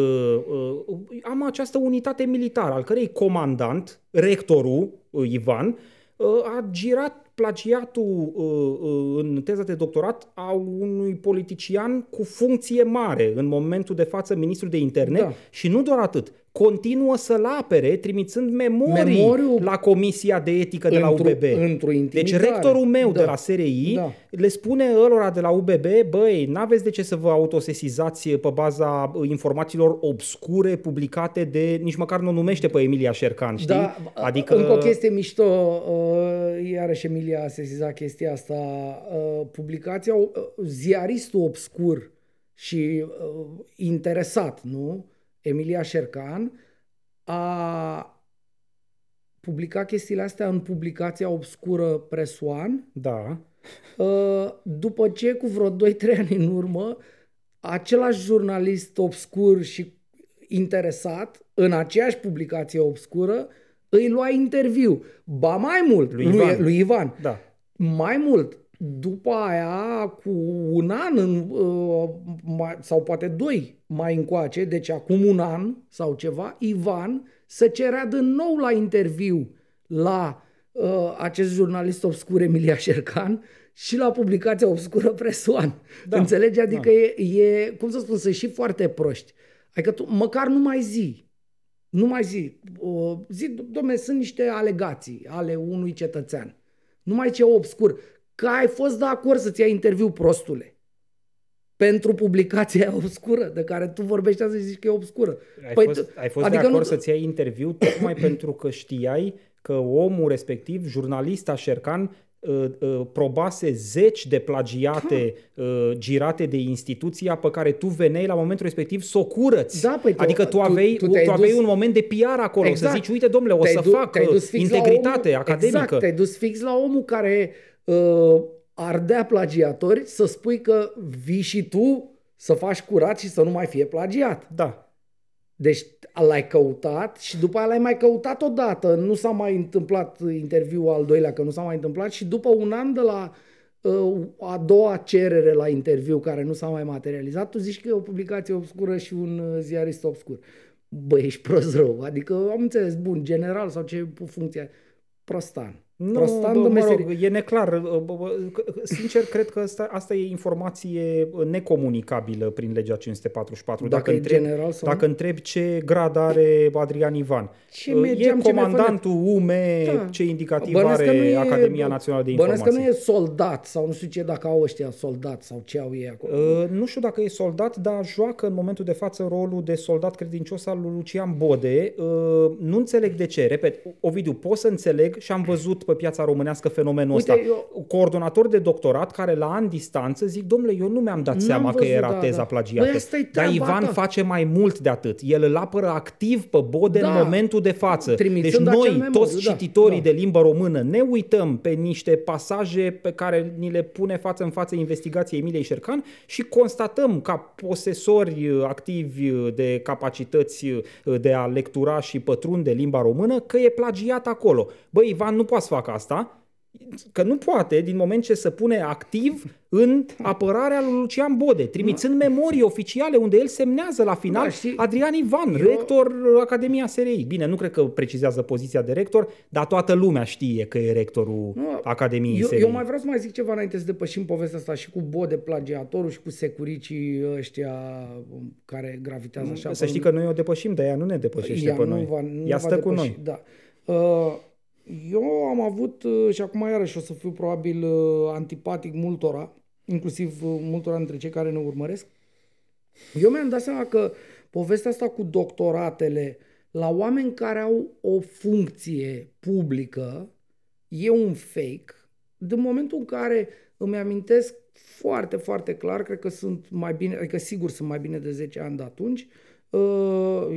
uh, am această unitate militară, al cărei comandant, rectorul uh, Ivan, uh, a girat plagiatul uh, uh, în teza de doctorat a unui politician cu funcție mare, în momentul de față ministru de interne, Da. și nu doar atât, continuă să-l apere trimițând memorii Memoriu la Comisia de Etică de la într-o- UBB. într-o deci intimidare. rectorul meu de Da. la SRI Da. le spune ălora de la UBB, băi, n-aveți de ce să vă autosesizați pe baza uh, informațiilor obscure publicate de, nici măcar nu o numește pe Emilia Șercan, știi? Da, adică... Încă o chestie mișto, uh, iarăși Emilia a sesizat chestia asta, uh, publicația, uh, ziaristul obscur și uh, interesat, nu? Emilia Șercan a publicat chestiile astea în publicația obscură Press One, Da. Uh, după ce cu vreo 2-3 ani în urmă, același jurnalist obscur și interesat, în aceeași publicație obscură, îi lua interviu. Ba mai mult, Lui Ivan. lui Ivan. Da. Mai mult, după aia, cu un an în, uh, mai, sau poate doi mai încoace, deci acum un an sau ceva, Ivan se cerea din nou la interviu la uh, acest jurnalist obscur Emilia Șercan și la publicația obscură Press One. Da, Înțelegi? Adică da. e, e, cum să spun, sunt și foarte proști. Adică tu măcar nu mai zi. Nu mai zi. Uh, zi, domne, sunt niște alegații ale unui cetățean. Nu mai ce obscur. Că ai fost de acord să-ți iei interviu prostule. pentru publicația *laughs* obscură, de care tu vorbești azi și zici că e obscură. Ai păi, fost, ai fost adică de acord nu... să-ți iai interviu tocmai *clears throat* pentru că știai că omul respectiv, jurnalista Șercan, uh, uh, probase zeci de plagiate uh, girate de instituția pe care tu veneai la momentul respectiv să o curăți. Da, păi tu, adică tu aveai, tu, tu, tu aveai dus... un moment de PR acolo, exact. să zici, uite domnule, o să du- fac integritate omul, academică. Exact, te-ai dus fix la omul care uh, ardea plagiatori să spui că vii și tu să faci curat și să nu mai fie plagiat. Da. Deci l-ai căutat și după aia l-ai mai căutat odată. Nu s-a mai întâmplat interviul al doilea, că nu s-a mai întâmplat și după un an de la uh, a doua cerere la interviu care nu s-a mai materializat, tu zici că e o publicație obscură și un uh, ziarist obscur. Bă, ești prost rău. Adică am înțeles, bun, general sau ce funcție. Prostan. Nu, bă, mă rog, e neclar. Sincer, cred că asta, asta e informație necomunicabilă prin legea 544. Dacă, dacă, întreb, general sau dacă întreb ce grad are Adrian Ivan. Ce e comandantul UME, da. ce indicativ bănesc are e, Academia Națională de Informații. că nu e soldat sau nu știu ce, dacă au ăștia soldat sau ce au ei acolo. Uh, nu știu dacă e soldat, dar joacă în momentul de față rolul de soldat credincios al lui Lucian Bode. Uh, nu înțeleg de ce. Repet, Ovidiu, pot să înțeleg și am văzut pe piața românească fenomenul Uite, ăsta. Eu... Coordonator de doctorat care la an distanță zic, domnule, eu nu mi-am dat seama văzut, că era da, teza da. plagiată. Băi, Dar Ivan ta. face mai mult de atât. El îl apără activ pe Bode da. în momentul de față. Deci noi, memoriu, toți da, cititorii da. de limba română, ne uităm pe niște pasaje pe care ni le pune față în față investigației Emiliei Șercan și constatăm ca posesori activi de capacități de a lectura și pătrunde limba română că e plagiat acolo. Băi, Ivan nu poate să facă asta, că nu poate din moment ce se pune activ în apărarea lui Lucian Bode, trimițând memorii oficiale unde el semnează la final da, Adrian Ivan, eu... rector Academia SRI. Bine, nu cred că precizează poziția de rector, dar toată lumea știe că e rectorul nu, Academiei eu, SRI. Eu mai vreau să mai zic ceva înainte să depășim povestea asta și cu Bode, plagiatorul și cu securicii ăștia care gravitează așa. Să știi că noi o depășim, dar ea nu ne depășește ea pe noi. Va, nu ea stă depăși, cu noi. Da. Uh, eu am avut, uh, și acum iarăși o să fiu probabil uh, antipatic multora, inclusiv uh, multora dintre cei care ne urmăresc, eu mi-am dat seama că povestea asta cu doctoratele la oameni care au o funcție publică e un fake. Din momentul în care îmi amintesc foarte, foarte clar, cred că sunt mai bine, adică sigur sunt mai bine de 10 ani de atunci, Uh,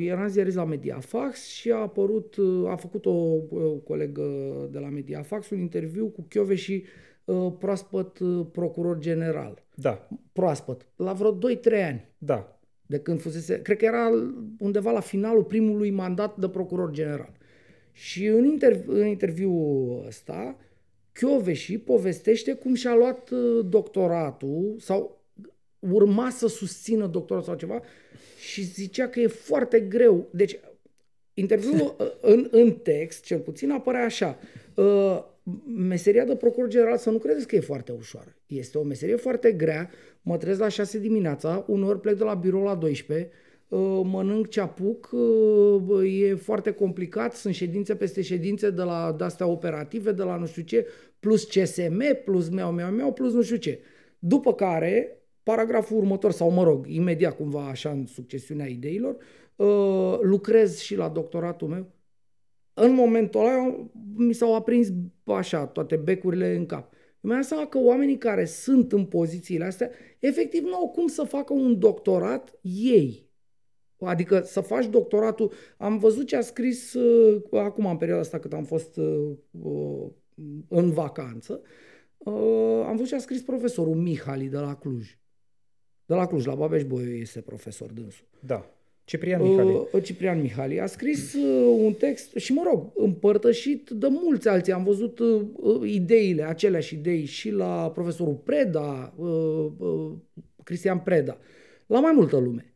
eram ziarist la Mediafax și a apărut, uh, a făcut o, o colegă de la Mediafax un interviu cu Chiove și uh, proaspăt uh, procuror general. Da. Proaspăt, la vreo 2-3 ani. Da. De când fusese, cred că era undeva la finalul primului mandat de procuror general. Și în, interv- în interviul ăsta, și povestește cum și-a luat uh, doctoratul sau urma să susțină doctoratul sau ceva și zicea că e foarte greu. Deci, interviul *laughs* uh, în, în text, cel puțin, apare așa. Uh, meseria de procuror general, să nu credeți că e foarte ușoară. Este o meserie foarte grea. Mă trezesc la 6 dimineața, uneori plec de la birou la 12, uh, mănânc ce apuc, e foarte complicat, sunt ședințe peste ședințe de la de-astea operative, de la nu știu ce, plus CSM, plus meu, meu, meu, plus nu știu ce. După care Paragraful următor, sau mă rog, imediat cumva așa în succesiunea ideilor, uh, lucrez și la doctoratul meu. În momentul ăla mi s-au aprins așa toate becurile în cap. Mi-am seama că oamenii care sunt în pozițiile astea, efectiv nu au cum să facă un doctorat ei. Adică să faci doctoratul. Am văzut ce a scris uh, acum în perioada asta cât am fost uh, uh, în vacanță. Uh, am văzut ce a scris profesorul Mihali de la Cluj. De la Cluj, la Babeș Boiu este profesor dânsul. Da. Ciprian Mihali. Uh, Ciprian Mihali a scris uh, un text și, mă rog, împărtășit de mulți alții. Am văzut uh, uh ideile, aceleași idei și la profesorul Preda, uh, uh, Cristian Preda, la mai multă lume.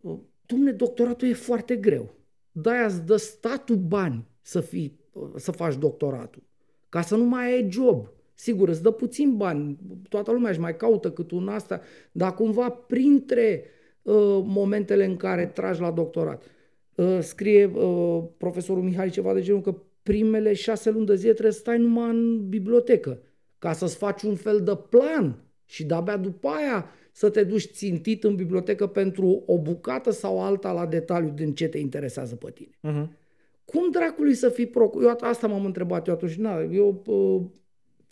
Uh, Dumne, doctoratul e foarte greu. De-aia îți dă statul bani să, fii, uh, să faci doctoratul. Ca să nu mai ai job. Sigur, îți dă puțin bani, toată lumea își mai caută cât un asta, dar cumva printre uh, momentele în care tragi la doctorat. Uh, scrie uh, profesorul Mihai ceva de genul că primele șase luni de zi trebuie să stai numai în bibliotecă ca să-ți faci un fel de plan și de-abia după aia să te duci țintit în bibliotecă pentru o bucată sau alta la detaliu din ce te interesează pe tine. Uh-huh. Cum dracului să fii pro... Eu asta m-am întrebat eu atunci. Na, eu uh,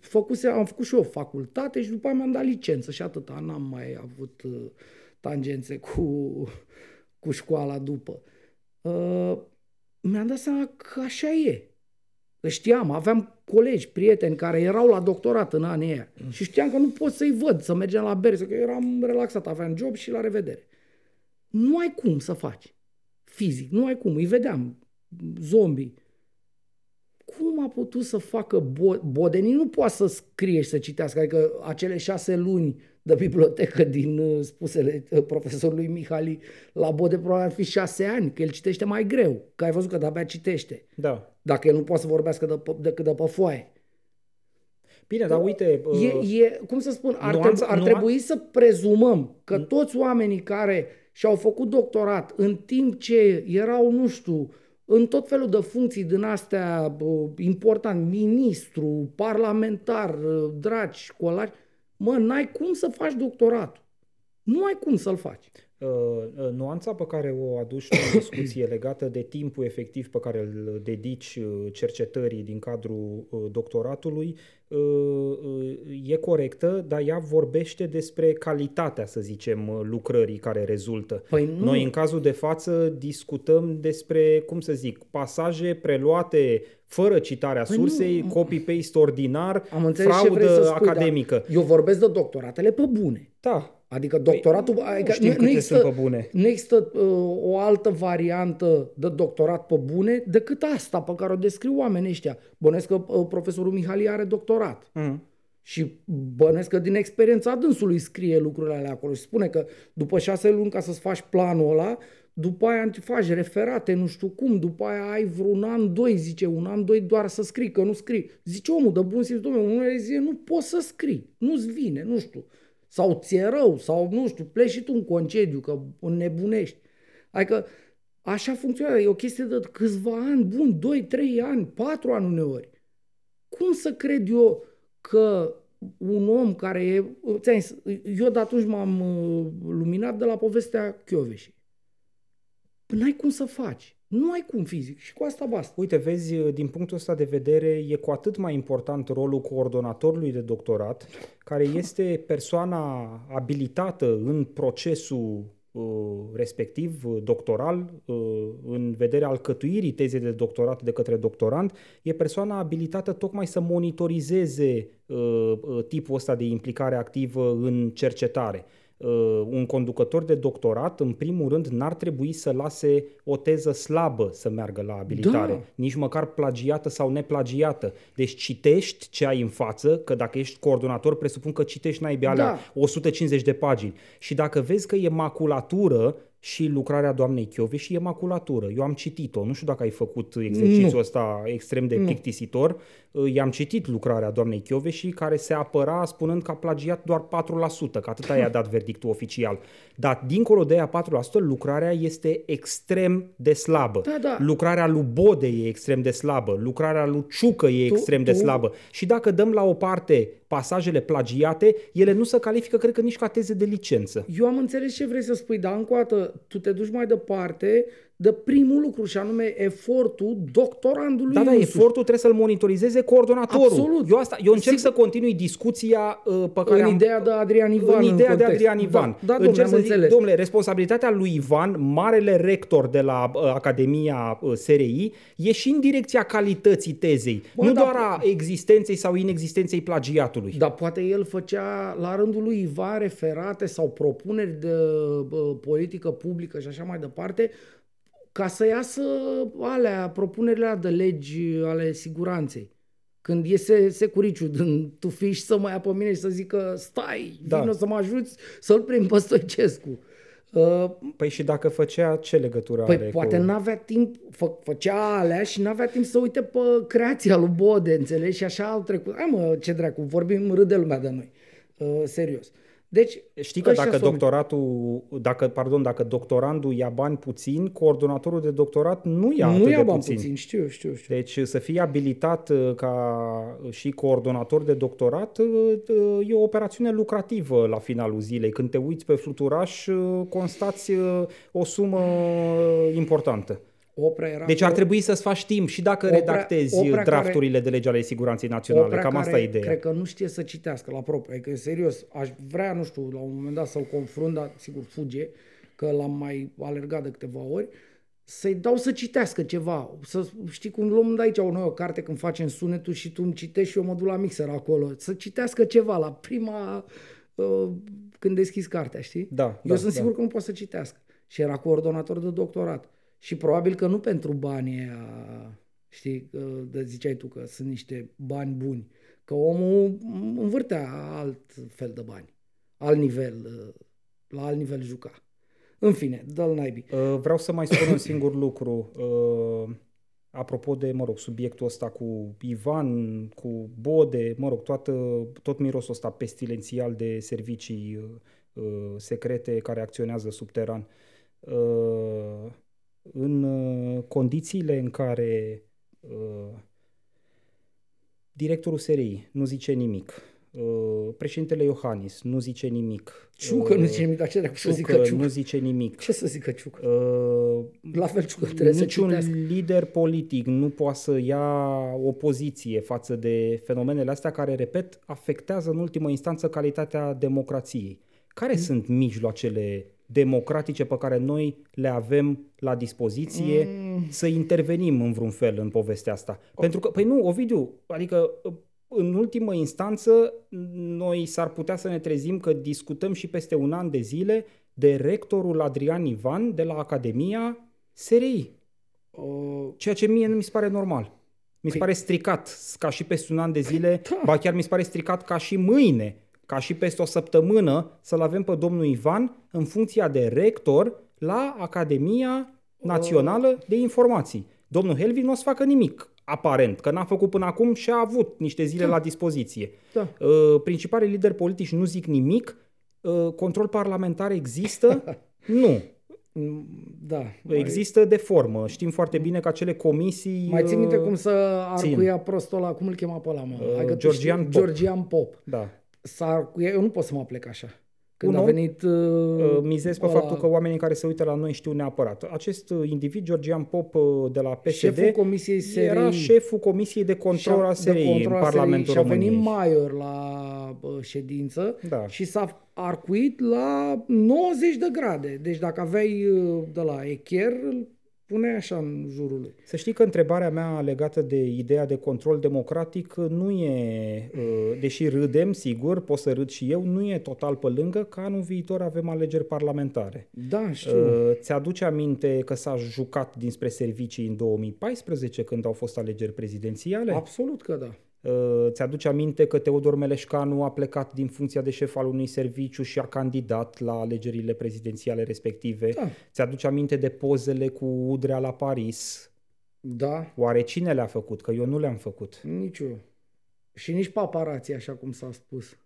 făcuse, am făcut și eu facultate și după aia mi-am dat licență și atâta. N-am mai avut uh, tangențe cu, cu școala după. Uh, mi-am dat seama că așa e. Că știam, aveam colegi, prieteni care erau la doctorat în anii aia mm. și știam că nu pot să-i văd, să mergem la berze, că eram relaxat, aveam job și la revedere. Nu ai cum să faci fizic, nu ai cum, îi vedeam, zombie. Cum a putut să facă Bodenii? Nu poate să scrie și să citească, adică acele șase luni de bibliotecă din uh, spusele uh, profesorului Mihali la Bode probabil ar fi șase ani, că el citește mai greu, că ai văzut că de-abia citește. Da. Dacă el nu poate să vorbească de, decât de pe foaie. Bine, dar uite... Uh, e, e, cum să spun, ar, nuanț, trebui, ar nuanț... trebui să prezumăm că toți oamenii care și-au făcut doctorat în timp ce erau, nu știu, în tot felul de funcții din astea important, ministru, parlamentar, dragi, școlari, Mă, n-ai cum să faci doctoratul. Nu ai cum să-l faci. Uh, uh, nuanța pe care o aduci în discuție legată de timpul efectiv pe care îl dedici uh, cercetării din cadrul uh, doctoratului uh, uh, e corectă, dar ea vorbește despre calitatea, să zicem, lucrării care rezultă. Păi nu. Noi în cazul de față discutăm despre, cum să zic, pasaje preluate fără citarea păi sursei, nu. copy-paste ordinar, Am fraudă spui, academică. Eu vorbesc de doctoratele pe bune. Da. Adică doctoratul... Păi, adică nu, nu, există, sunt pe bune. nu există uh, o altă variantă de doctorat pe bune decât asta pe care o descriu oamenii ăștia. Bănesc că uh, profesorul Mihali are doctorat. Mm. Și bănesc că din experiența dânsului scrie lucrurile alea acolo și spune că după șase luni ca să-zi faci planul ăla, după aia faci referate, nu știu cum, după aia ai vreun an, doi, zice, un an, doi doar să scrii, că nu scrii. Zice omul de bun simț, domnule, unul zice, nu poți să scrii, nu-ți vine, nu știu. Sau ți-e rău, sau nu știu, pleci și tu în concediu, că nebunești. Adică așa funcționează, e o chestie de câțiva ani, bun, 2, 3 ani, 4 ani uneori. Cum să cred eu că un om care e... Eu de atunci m-am uh, luminat de la povestea Chioveșii. N-ai cum să faci. Nu ai cum fizic și cu asta basta. Uite, vezi, din punctul ăsta de vedere, e cu atât mai important rolul coordonatorului de doctorat, care este persoana abilitată în procesul uh, respectiv doctoral, uh, în vederea alcătuirii tezei de doctorat de către doctorant, e persoana abilitată tocmai să monitorizeze uh, tipul ăsta de implicare activă în cercetare. uh, un conducător de doctorat, în primul rând, n-ar trebui să lase o teză slabă să meargă la abilitare, da. nici măcar plagiată sau neplagiată. Deci citești ce ai în față, că dacă ești coordonator, presupun că citești naibii alea da. 150 de pagini. Și dacă vezi că e maculatură, și lucrarea doamnei Chiove și e maculatură. Eu am citit-o, nu știu dacă ai făcut exercițiul nu. ăsta extrem de plictisitor. I-am citit lucrarea doamnei Chiove și care se apăra spunând că a plagiat doar 4%, că atâta i-a dat verdictul oficial. Dar dincolo de aia 4%, lucrarea este extrem de slabă. Da, da. Lucrarea lui Bode e extrem de slabă, lucrarea lui Ciucă e tu, extrem tu... de slabă. Și dacă dăm la o parte pasajele plagiate, ele nu se califică, cred că, nici ca teze de licență. Eu am înțeles ce vrei să spui, dar încă o dată, tu te duci mai departe de primul lucru și anume efortul doctorandului Da, da, efortul trebuie să-l monitorizeze coordonatorul. Absolut. Eu, asta, eu încerc Sigur. să continui discuția uh, pe care în am... ideea de Adrian Ivan. În ideea în de Adrian Ivan. Da, da domnule, să zic, domnule, responsabilitatea lui Ivan, marele rector de la uh, Academia uh, SRI, e și în direcția calității tezei, Bă, nu da, doar a existenței sau inexistenței plagiatului. Dar poate el făcea la rândul lui Ivan referate sau propuneri de uh, politică publică și așa mai departe, ca să iasă alea, propunerile de legi ale siguranței. Când iese securiciu din tufiș să mă ia pe mine și să zică stai, da. vină să mă ajuți să-l prind pe Stoicescu. Uh, păi și dacă făcea, ce legătură păi are poate cu... n-avea timp, fă, făcea alea și n-avea timp să uite pe creația lui Bode, înțelegi? Și așa au trecut. Hai mă, ce dracu, vorbim, râde lumea de noi. Uh, serios. Deci, Știi că dacă doctoratul, dacă, pardon, dacă doctorandul ia bani puțin, coordonatorul de doctorat nu ia nu atât ia de bani puțin. puțin, știu, știu, știu. Deci să fii abilitat uh, ca și coordonator de doctorat uh, uh, e o operațiune lucrativă la finalul zilei. Când te uiți pe fluturaș, constați o sumă importantă. Opera era deci ar trebui să-ți faci timp și dacă opera, redactezi opera drafturile care, de lege ale siguranței naționale. Opera Cam asta e ideea. Cred că nu știe să citească la propriu. Adică, serios, aș vrea, nu știu, la un moment dat să-l confrunt, dar sigur fuge, că l-am mai alergat de câteva ori, să-i dau să citească ceva. Să știi cum luăm de aici o, noi o carte când facem sunetul și tu îmi citești și eu mă duc la mixer acolo. Să citească ceva la prima... Uh, când deschizi cartea, știi? Da, Eu da, sunt da. sigur că nu poate să citească. Și era coordonator de doctorat. Și probabil că nu pentru banii aia, știi, de ziceai tu că sunt niște bani buni, că omul învârtea alt fel de bani, alt nivel, la alt nivel juca. În fine, dă-l naibii. Uh, vreau să mai spun un singur lucru. Uh, apropo de, mă rog, subiectul ăsta cu Ivan, cu Bode, mă rog, toată, tot mirosul ăsta pestilențial de servicii uh, secrete care acționează subteran în uh, condițiile în care uh, directorul SRI nu zice nimic, uh, președintele Iohannis nu zice nimic. Ciucă uh, nu zice nimic, dar ce Ciucă să zică Ciucă? nu zice nimic. Ce să zică Ciucă? Uh, La fel Ciucă trebuie Niciun să lider politic nu poate să ia o poziție față de fenomenele astea care, repet, afectează în ultimă instanță calitatea democrației. Care mm. sunt mijloacele democratice pe care noi le avem la dispoziție mm. să intervenim în vreun fel în povestea asta. Oh. Pentru că, păi nu, Ovidiu, adică în ultimă instanță noi s-ar putea să ne trezim că discutăm și peste un an de zile de rectorul Adrian Ivan de la Academia SRI. Oh. Ceea ce mie nu mi se pare normal. Mi se păi... pare stricat ca și peste un an de zile, da. ba chiar mi se pare stricat ca și mâine ca și peste o săptămână, să-l avem pe domnul Ivan în funcția de rector la Academia Națională de Informații. Domnul Helvi nu o să facă nimic, aparent, că n-a făcut până acum și a avut niște zile da. la dispoziție. Da. Uh, principalii lideri politici nu zic nimic, uh, control parlamentar există? *laughs* nu. Mm, da. Există mai... de formă. Știm foarte bine că acele comisii... Mai țin minte uh, cum să arcuia prostul ăla, cum îl chema pe ăla, mă? Uh, Georgian Pop. Georgian Pop. Da s-ar, eu nu pot să mă plec așa. Când Un a venit... Uh, mizez pe ăla... faptul că oamenii care se uită la noi știu neapărat. Acest uh, individ, Georgian Pop, uh, de la PSD, șeful comisiei SRI, era șeful Comisiei de Control a SRI în Parlamentul SRI, României. Și a venit Maior la uh, ședință da. și s-a arcuit la 90 de grade. Deci dacă aveai uh, de la Echer, pune așa în jurul lui. Să știi că întrebarea mea legată de ideea de control democratic nu e, uh, deși râdem, sigur, pot să râd și eu, nu e total pe lângă, că anul viitor avem alegeri parlamentare. Da, știu. Uh, ți-aduce aminte că s-a jucat dinspre servicii în 2014 când au fost alegeri prezidențiale? Absolut că da. Uh, ți-aduce aminte că Teodor Meleșcanu a plecat din funcția de șef al unui serviciu și a candidat la alegerile prezidențiale respective. Da. Ți-aduce aminte de pozele cu Udrea la Paris. Da. Oare cine le-a făcut? Că eu nu le-am făcut. Nici eu. Și nici paparații, așa cum s-a spus.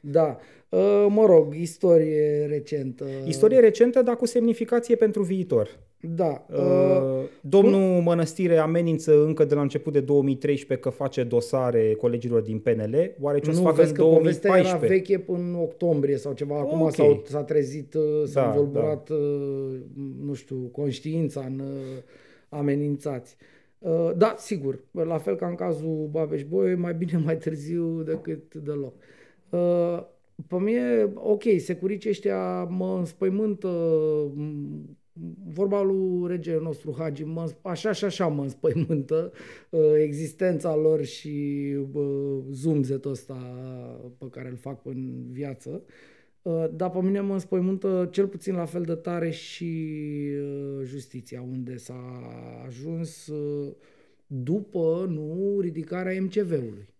Da. Uh, mă rog, istorie recentă. Istorie recentă, dar cu semnificație pentru viitor. Da. Uh, uh Domnul Mănăstire amenință încă de la început de 2013 că face dosare colegilor din PNL. Oare ce o să facă în 2014? era veche până în octombrie sau ceva. Acum okay. s-a, s-a trezit, uh, s-a da, învolburat, da. nu știu, conștiința în amenințați. Da, sigur. La fel ca în cazul Babeș Boi, mai bine mai târziu decât deloc. Pe mine, ok, securicii ăștia mă înspăimântă vorba lui regele nostru Hagi, mă, așa și așa mă înspăimântă *laughs* uh, existența lor și uh, zumzetul ăsta pe care îl fac în viață. Uh, dar pe mine mă înspăimântă cel puțin la fel de tare și uh, justiția, unde s-a ajuns uh, după nu ridicarea MCV-ului.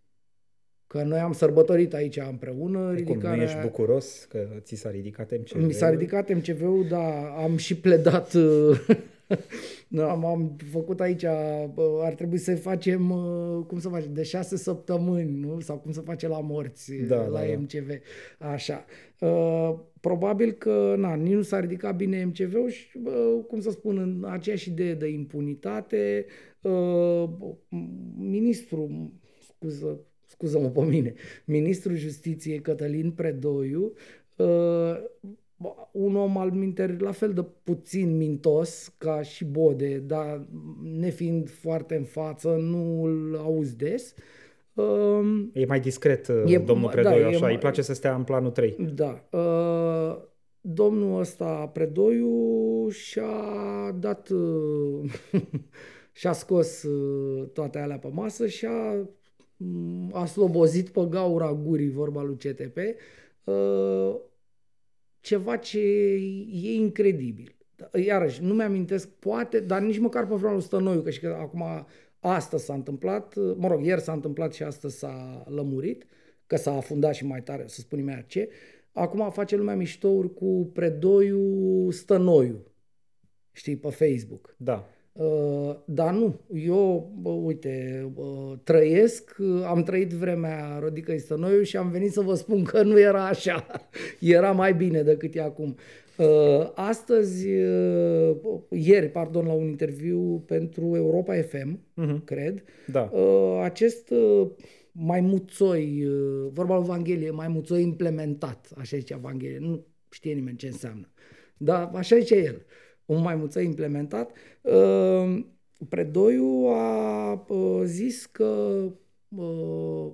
Că noi am sărbătorit aici împreună ridicarea... Cum, nu ești bucuros că ți s-a ridicat MCV-ul? Mi s-a ridicat MCV-ul, dar am și pledat uh, *laughs* da, am, am făcut aici, ar trebui să facem, cum să facem, de șase săptămâni, nu? Sau cum să face la morți, da, la da, MCV. Așa. Probabil că, na, nici nu s-a ridicat bine MCV-ul și, cum să spun, în aceeași idee de impunitate, ministrul, scuză, scuză-mă pe mine, ministrul justiției Cătălin Predoiu un om al minter la fel de puțin mintos ca și Bode, dar nefiind foarte în față, nu îl auzi des. Uh, e mai discret, e, domnul Predoiu, da, așa, mai, îi place să stea în planul 3. Da. Uh, domnul ăsta, Predoiu, și-a dat, uh, *laughs* și-a scos uh, toate alea pe masă și a, mm, a slobozit pe gaura gurii, vorba lui CTP, uh, ceva ce e incredibil. Iarăși, nu mi-amintesc, poate, dar nici măcar pe vreunul Stănoiu, că și că acum asta s-a întâmplat, mă rog, ieri s-a întâmplat și astăzi s-a lămurit, că s-a afundat și mai tare, să spunem mai ce. Acum face lumea miștouri cu predoiul Stănoiu, știi, pe Facebook. Da. Uh, dar nu, eu, bă, uite, uh, trăiesc, uh, am trăit vremea Rodică Stănoiu și am venit să vă spun că nu era așa. *laughs* Era mai bine decât e acum. Uh, astăzi, uh, ieri, pardon, la un interviu pentru Europa FM, uh-huh. Mhm. cred, da. uh, acest uh, maimuțoi, uh, vorba lui Evanghelie, maimuțoi implementat, așa zice Evanghelie, nu știe nimeni ce înseamnă. Dar așa zice el. Uh, un maimuță implementat. Uh, Predoiu a uh, zis că uh,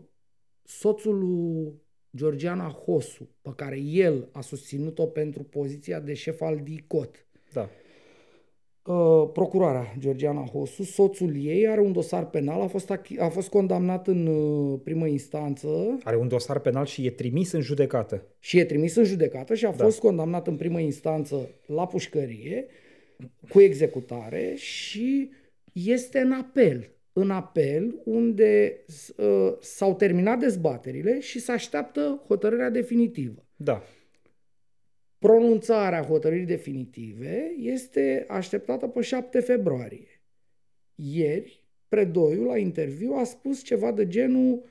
soțul lui Georgiana Hosu, pe care el a susținut-o pentru poziția de șef al DICOT, da. Uh, procurarea Georgiana Hosu, soțul ei are un dosar penal, a fost, a fost condamnat în uh, primă instanță. Are un dosar penal și e trimis în judecată. Și e trimis în judecată și a da. fost condamnat în primă instanță la pușcărie cu executare și este în apel. În apel unde uh, s-au terminat dezbaterile și se așteaptă hotărârea definitivă. Da. Pronunțarea hotărârii definitive este așteptată pe 7 februarie. Ieri, Predoiul la interviu a spus ceva de genul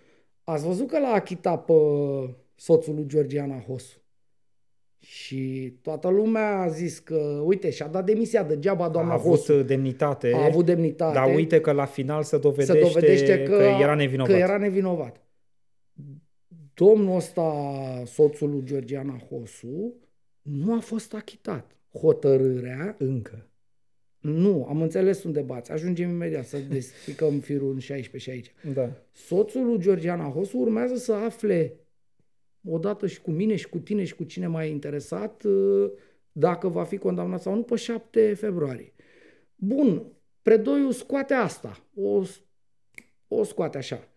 ați văzut că l-a achitat pe soțul lui Georgiana Hosu. Și toată lumea a zis că, uite, și-a dat demisia degeaba doamna A avut Hosu. demnitate. A avut demnitate. Dar uite că la final se dovedește, se dovedește că, că era nevinovat. Că era nevinovat. Domnul ăsta, soțul lui Georgiana Hosu, nu a fost achitat. Hotărârea... Încă. Nu, am înțeles unde bați. Ajungem imediat să despicăm *laughs* firul în 16 și aici. Da. Soțul lui Georgiana Hosu urmează să afle odată și cu mine și cu tine și cu cine mai interesat dacă va fi condamnat sau nu pe 7 februarie. Bun, Predoiul scoate asta, o, o scoate așa.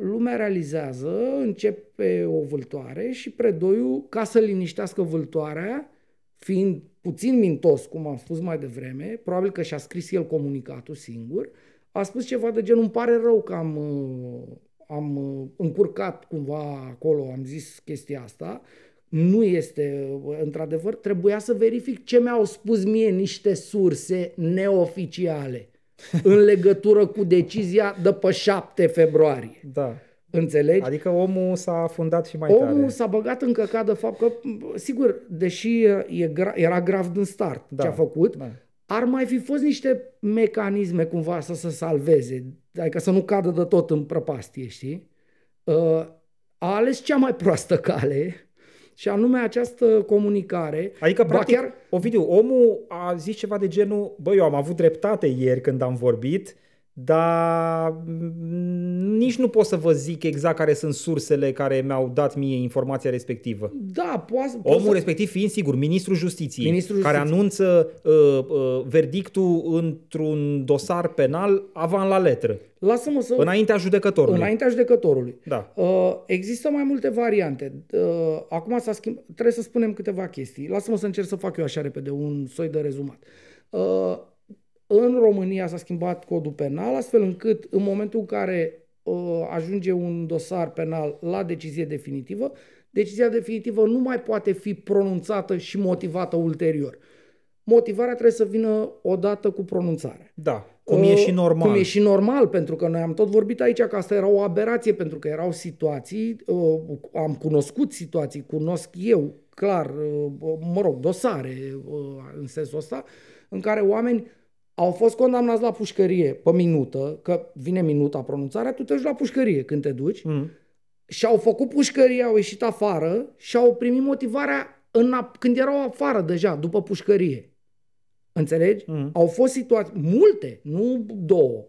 Lumea realizează, începe o vâltoare și Predoiul, ca să liniștească vâltoarea, fiind puțin mintos, cum am spus mai devreme, probabil că și-a scris el comunicatul singur, a spus ceva de genul, îmi pare rău că am, am încurcat cumva acolo, am zis chestia asta, nu este, într-adevăr, trebuia să verific ce mi-au spus mie niște surse neoficiale în legătură cu decizia de pe 7 februarie. Da. Înțelegi? Adică omul s-a fundat și mai omul tare. Omul s-a băgat în căcat de fapt că, sigur, deși e gra- era grav din start da, ce a făcut, da. ar mai fi fost niște mecanisme cumva să se salveze, adică să nu cadă de tot în prăpastie, știi? Uh, a ales cea mai proastă cale și anume această comunicare. Adică, practic, chiar... Ovidiu, omul a zis ceva de genul, băi, eu am avut dreptate ieri când am vorbit, dar nici nu pot să vă zic exact care sunt sursele care mi-au dat mie informația respectivă. Da, poate... Omul să... respectiv fiind, sigur, ministrul justiției, ministrul care justiției. anunță uh, uh, verdictul într-un dosar penal avant la letră. Lasă-mă să... Înaintea judecătorului. Înaintea judecătorului. Da. Uh, există mai multe variante. Uh, acum s-a schimb... trebuie să spunem câteva chestii. Lasă-mă să încerc să fac eu așa repede un soi de rezumat. Uh, în România s-a schimbat codul penal, astfel încât în momentul în care uh, ajunge un dosar penal la decizie definitivă, decizia definitivă nu mai poate fi pronunțată și motivată ulterior. motivarea trebuie să vină odată cu pronunțarea. Da, cum e și Uh, normal. Cum e și normal, pentru că noi am tot vorbit aici că asta era o aberație, pentru că erau situații, uh, am cunoscut situații, cunosc eu, clar, uh, mă rog, dosare uh, în sensul ăsta, în care oameni au fost condamnați la pușcărie pe minută, că vine minuta pronunțarea, tu te duci la pușcărie când te duci, Mm. și au făcut pușcărie, au ieșit afară și au primit motivarea în, a- când erau afară deja, după pușcărie. Înțelegi? Mhm. Au fost situații, multe, nu două,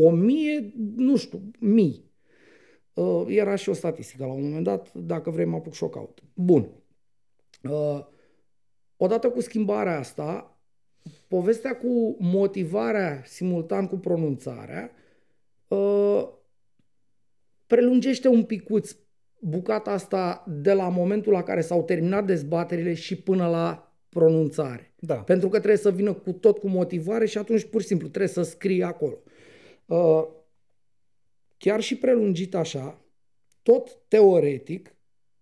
o mie, nu știu, mii. Uh, era și o statistică la un moment dat, dacă vrei mă apuc și o caut. Bun. Uh, odată cu schimbarea asta, povestea cu motivarea simultan cu pronunțarea uh, prelungește un picuț bucata asta de la momentul la care s-au terminat dezbaterile și până la pronunțare. Da. Pentru că trebuie să vină cu tot cu motivare și atunci pur și simplu trebuie să scrie acolo. Uh, chiar și prelungit așa, tot teoretic,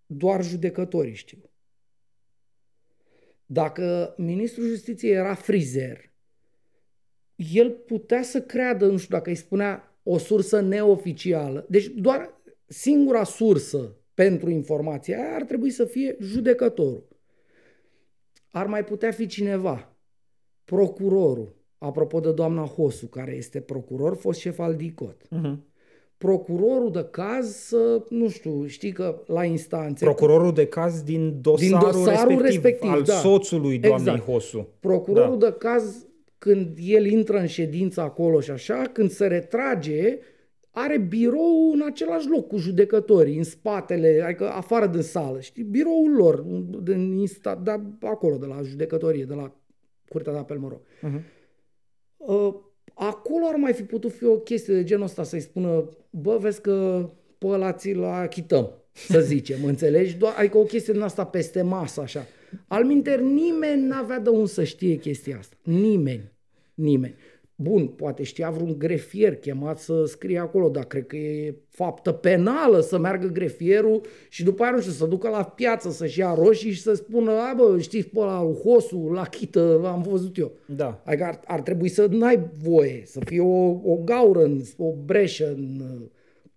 doar judecătorii știu. Dacă ministrul justiției era frizer, el putea să creadă, nu știu dacă îi spunea o sursă neoficială, deci doar singura sursă pentru informația aia ar trebui să fie judecătorul. Ar mai putea fi cineva, procurorul, apropo de doamna Hosu, care este procuror, fost șef al DICOT. Mhm. Procurorul de caz să, nu știu, știi că la instanțe... Procurorul de caz din dosarul, Din dosarul respectiv, respectiv, al da. soțului doamnei Exact. Hosu. Procurorul da. de caz, când el intră în ședință acolo și așa, când se retrage, are birou în același loc cu judecătorii, în spatele, adică afară din sală, știi, biroul lor, din insta, da, acolo, de la judecătorie, de la Curtea de Apel, mă rog. Mhm. Uh, acolo ar mai fi putut fi o chestie de genul ăsta, să-i spună, bă, vezi că pe ăla ți-l achităm, să *laughs* zicem, înțelegi? Doar, adică o chestie din asta peste masă, așa. Al minter, nimeni n-avea de unde să știe chestia asta. Nimeni. Nimeni. Bun, poate știa vreun grefier chemat să scrie acolo, dar cred că e faptă penală să meargă grefierul și după aia, nu știu, să ducă la piață să-și ia roșii și să spună, a, bă, știți pe ăla, lui Hosu, la chită, am văzut eu. Da. Adică ar, ar trebui să n-ai voie, să fie o, o gaură, în, o breșă în uh,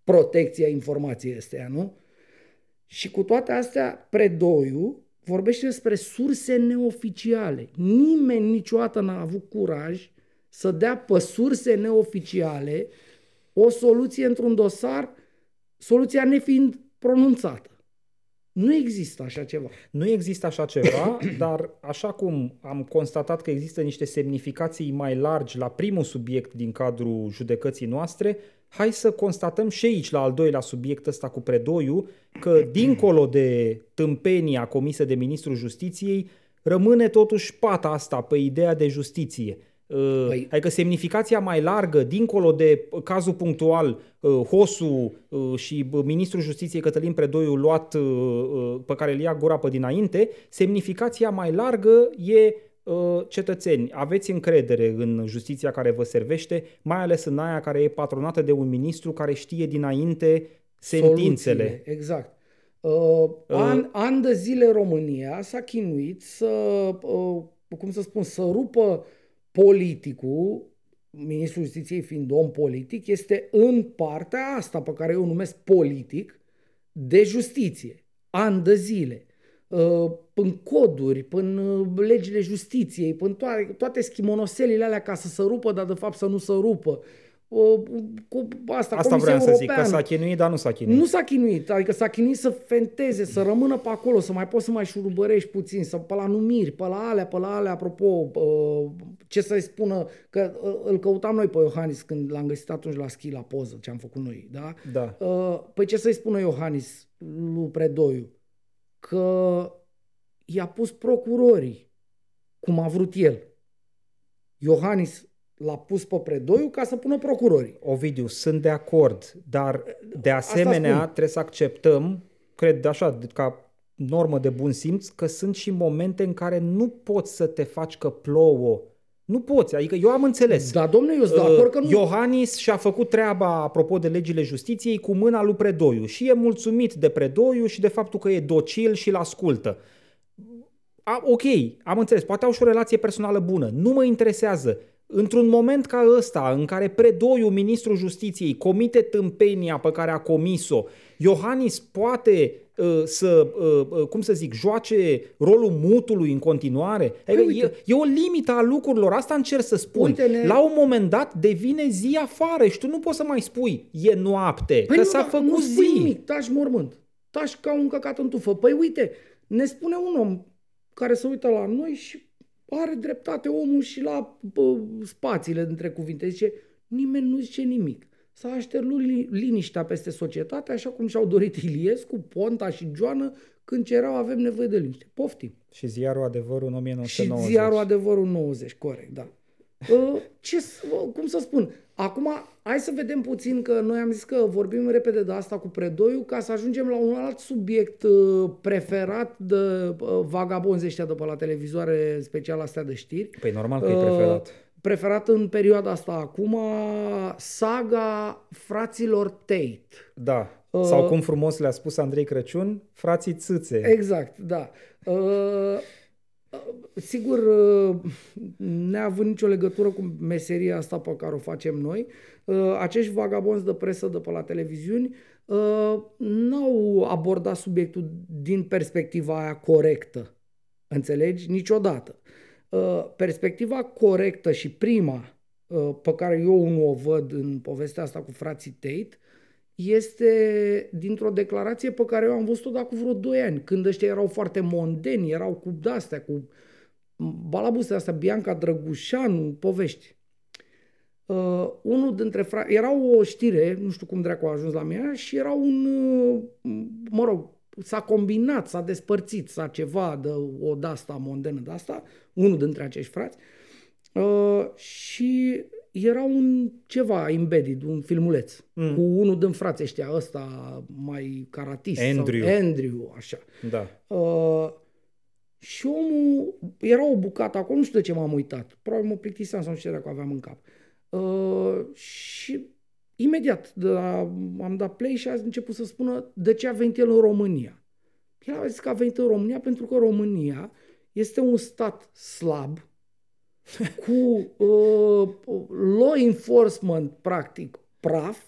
protecția informației astea, nu? Și cu toate astea, predoiul vorbește despre surse neoficiale. Nimeni niciodată n-a avut curaj să dea pe surse neoficiale o soluție într-un dosar, soluția nefiind pronunțată. Nu există așa ceva. Nu există așa ceva, *coughs* dar așa cum am constatat că există niște semnificații mai largi la primul subiect din cadrul judecății noastre, hai să constatăm și aici, la al doilea subiect ăsta cu predoiul, că *coughs* dincolo de tâmpenia comisă de Ministrul Justiției, rămâne totuși pata asta pe ideea de justiție. Păi- Păi... Adică semnificația mai largă, dincolo de cazul punctual, uh, Hosu uh, și uh, Ministrul Justiției Cătălin Predoiu luat, uh, uh, pe care îl ia gura pe dinainte, semnificația mai largă e uh, cetățeni, aveți încredere în justiția care vă servește, mai ales în aia care e patronată de un ministru care știe dinainte sentințele. Soluțiile, Exact. Uh, an, an de zile România s-a chinuit să, uh, cum să spun, să rupă politicul, ministrul justiției fiind om politic, este în partea asta pe care eu o numesc politic de justiție. An de zile. Uh, Până coduri, până legile justiției, până toate, toate schimonoselile alea ca să se rupă, dar de fapt să nu se rupă. Uh, Cu asta, Asta Comisia vreau să zic, că Europeană. s-a chinuit, dar nu s-a chinuit. Nu s-a chinuit, adică s-a chinuit să fenteze, să rămână pe acolo, să mai poți să mai șurubărești puțin, să pe la numiri, pe la alea, pe la alea, apropo, uh, ce să-i spună, că uh, îl căutam noi pe Iohannis când l-am găsit atunci la schi, la poză, ce am făcut noi, da? Da. Uh, Păi ce să-i spună Iohannis lui Predoiu? Că i-a pus procurorii, cum a vrut el. Iohannis l-a pus pe Predoiu ca să pună procurorii. Ovidiu, sunt de acord, dar de asemenea spun. trebuie să acceptăm, cred așa, ca normă de bun simț, că sunt și momente în care nu poți să te faci că plouă. Nu poți, adică eu am înțeles. Da, domnule, eu sunt de acord că nu... Iohannis și-a făcut treaba, apropo de legile justiției, cu mâna lui Predoiu și e mulțumit de Predoiu și de faptul că e docil și îl ascultă. a, ok, am înțeles, poate au și o relație personală bună, nu mă interesează. Într-un moment ca ăsta, în care predoiul ministrul justiției comite tâmpenia pe care a comis-o, Iohannis poate uh, să, uh, uh, cum să zic, joace rolul mutului în continuare. Păi, Adică uite. e, e o limită a lucrurilor, asta încerc să spun. Uite-ne- La un moment dat devine zi afară și tu nu poți să mai spui e noapte, că nu, s-a da, făcut nu spui zi. nimic, tași mormânt. Tași ca un căcat în tufă. Păi uite, ne spune un om care se uită la noi și are dreptate omul și la bă, spațiile dintre cuvinte. Zice, nimeni nu zice nimic. S-a așternut li- liniștea peste societate, așa cum și-au dorit Iliescu, Ponta și Joană, când cerau avem nevoie de liniște. Poftim. Și ziarul adevărul în Și 1990. ziarul adevărul 90, corect, da. Uh, Ce, s- uh, cum să spun? Acum, hai să vedem puțin că noi am zis că vorbim repede de asta cu predoiu ca să ajungem la un alt subiect uh, preferat de uh, vagabonzi ăștia de pe la televizoare special astea de știri. Păi normal că e Uh, preferat. Preferat în perioada asta acum, saga fraților Tate. Da. Uh, Sau cum frumos le-a spus Andrei Crăciun, frații țâțe. Exact, da. Uh, uh, sigur, uh, neavând nicio legătură cu meseria asta pe care o facem noi, uh, acești vagabonzi de presă de pe la televiziuni uh, n-au abordat subiectul din perspectiva aia corectă. Înțelegi? Niciodată. Uh, perspectiva corectă și prima uh, pe care eu nu o văd în povestea asta cu frații Tate este dintr-o declarație pe care eu am văzut-o de acum vreo 2 ani, când ăștia erau foarte mondeni, erau cu astea, cu balabusele astea, Bianca Drăgușanu, povești. Uh, unul dintre fra... Era o știre, nu știu cum dracu a ajuns la mine, și era un, uh, mă rog, s-a combinat, s-a despărțit, s-a ceva de o de-asta mondenă de asta, unul dintre acești frați, uh, și era un ceva embedded, un filmuleț, mm. cu unul din frații ăștia, ăsta mai caratist. Andrew. Sau Andrew, așa. Da. Uh, și omul, era o bucată acolo, nu știu de ce m-am uitat. Probabil mă plictiseam sau nu știu ce dacă aveam în cap. Uh, și imediat de la, am dat play și a început să spună de ce a venit el în România. El a zis că a venit în România pentru că România este un stat slab, cu uh, law enforcement, practic, praf,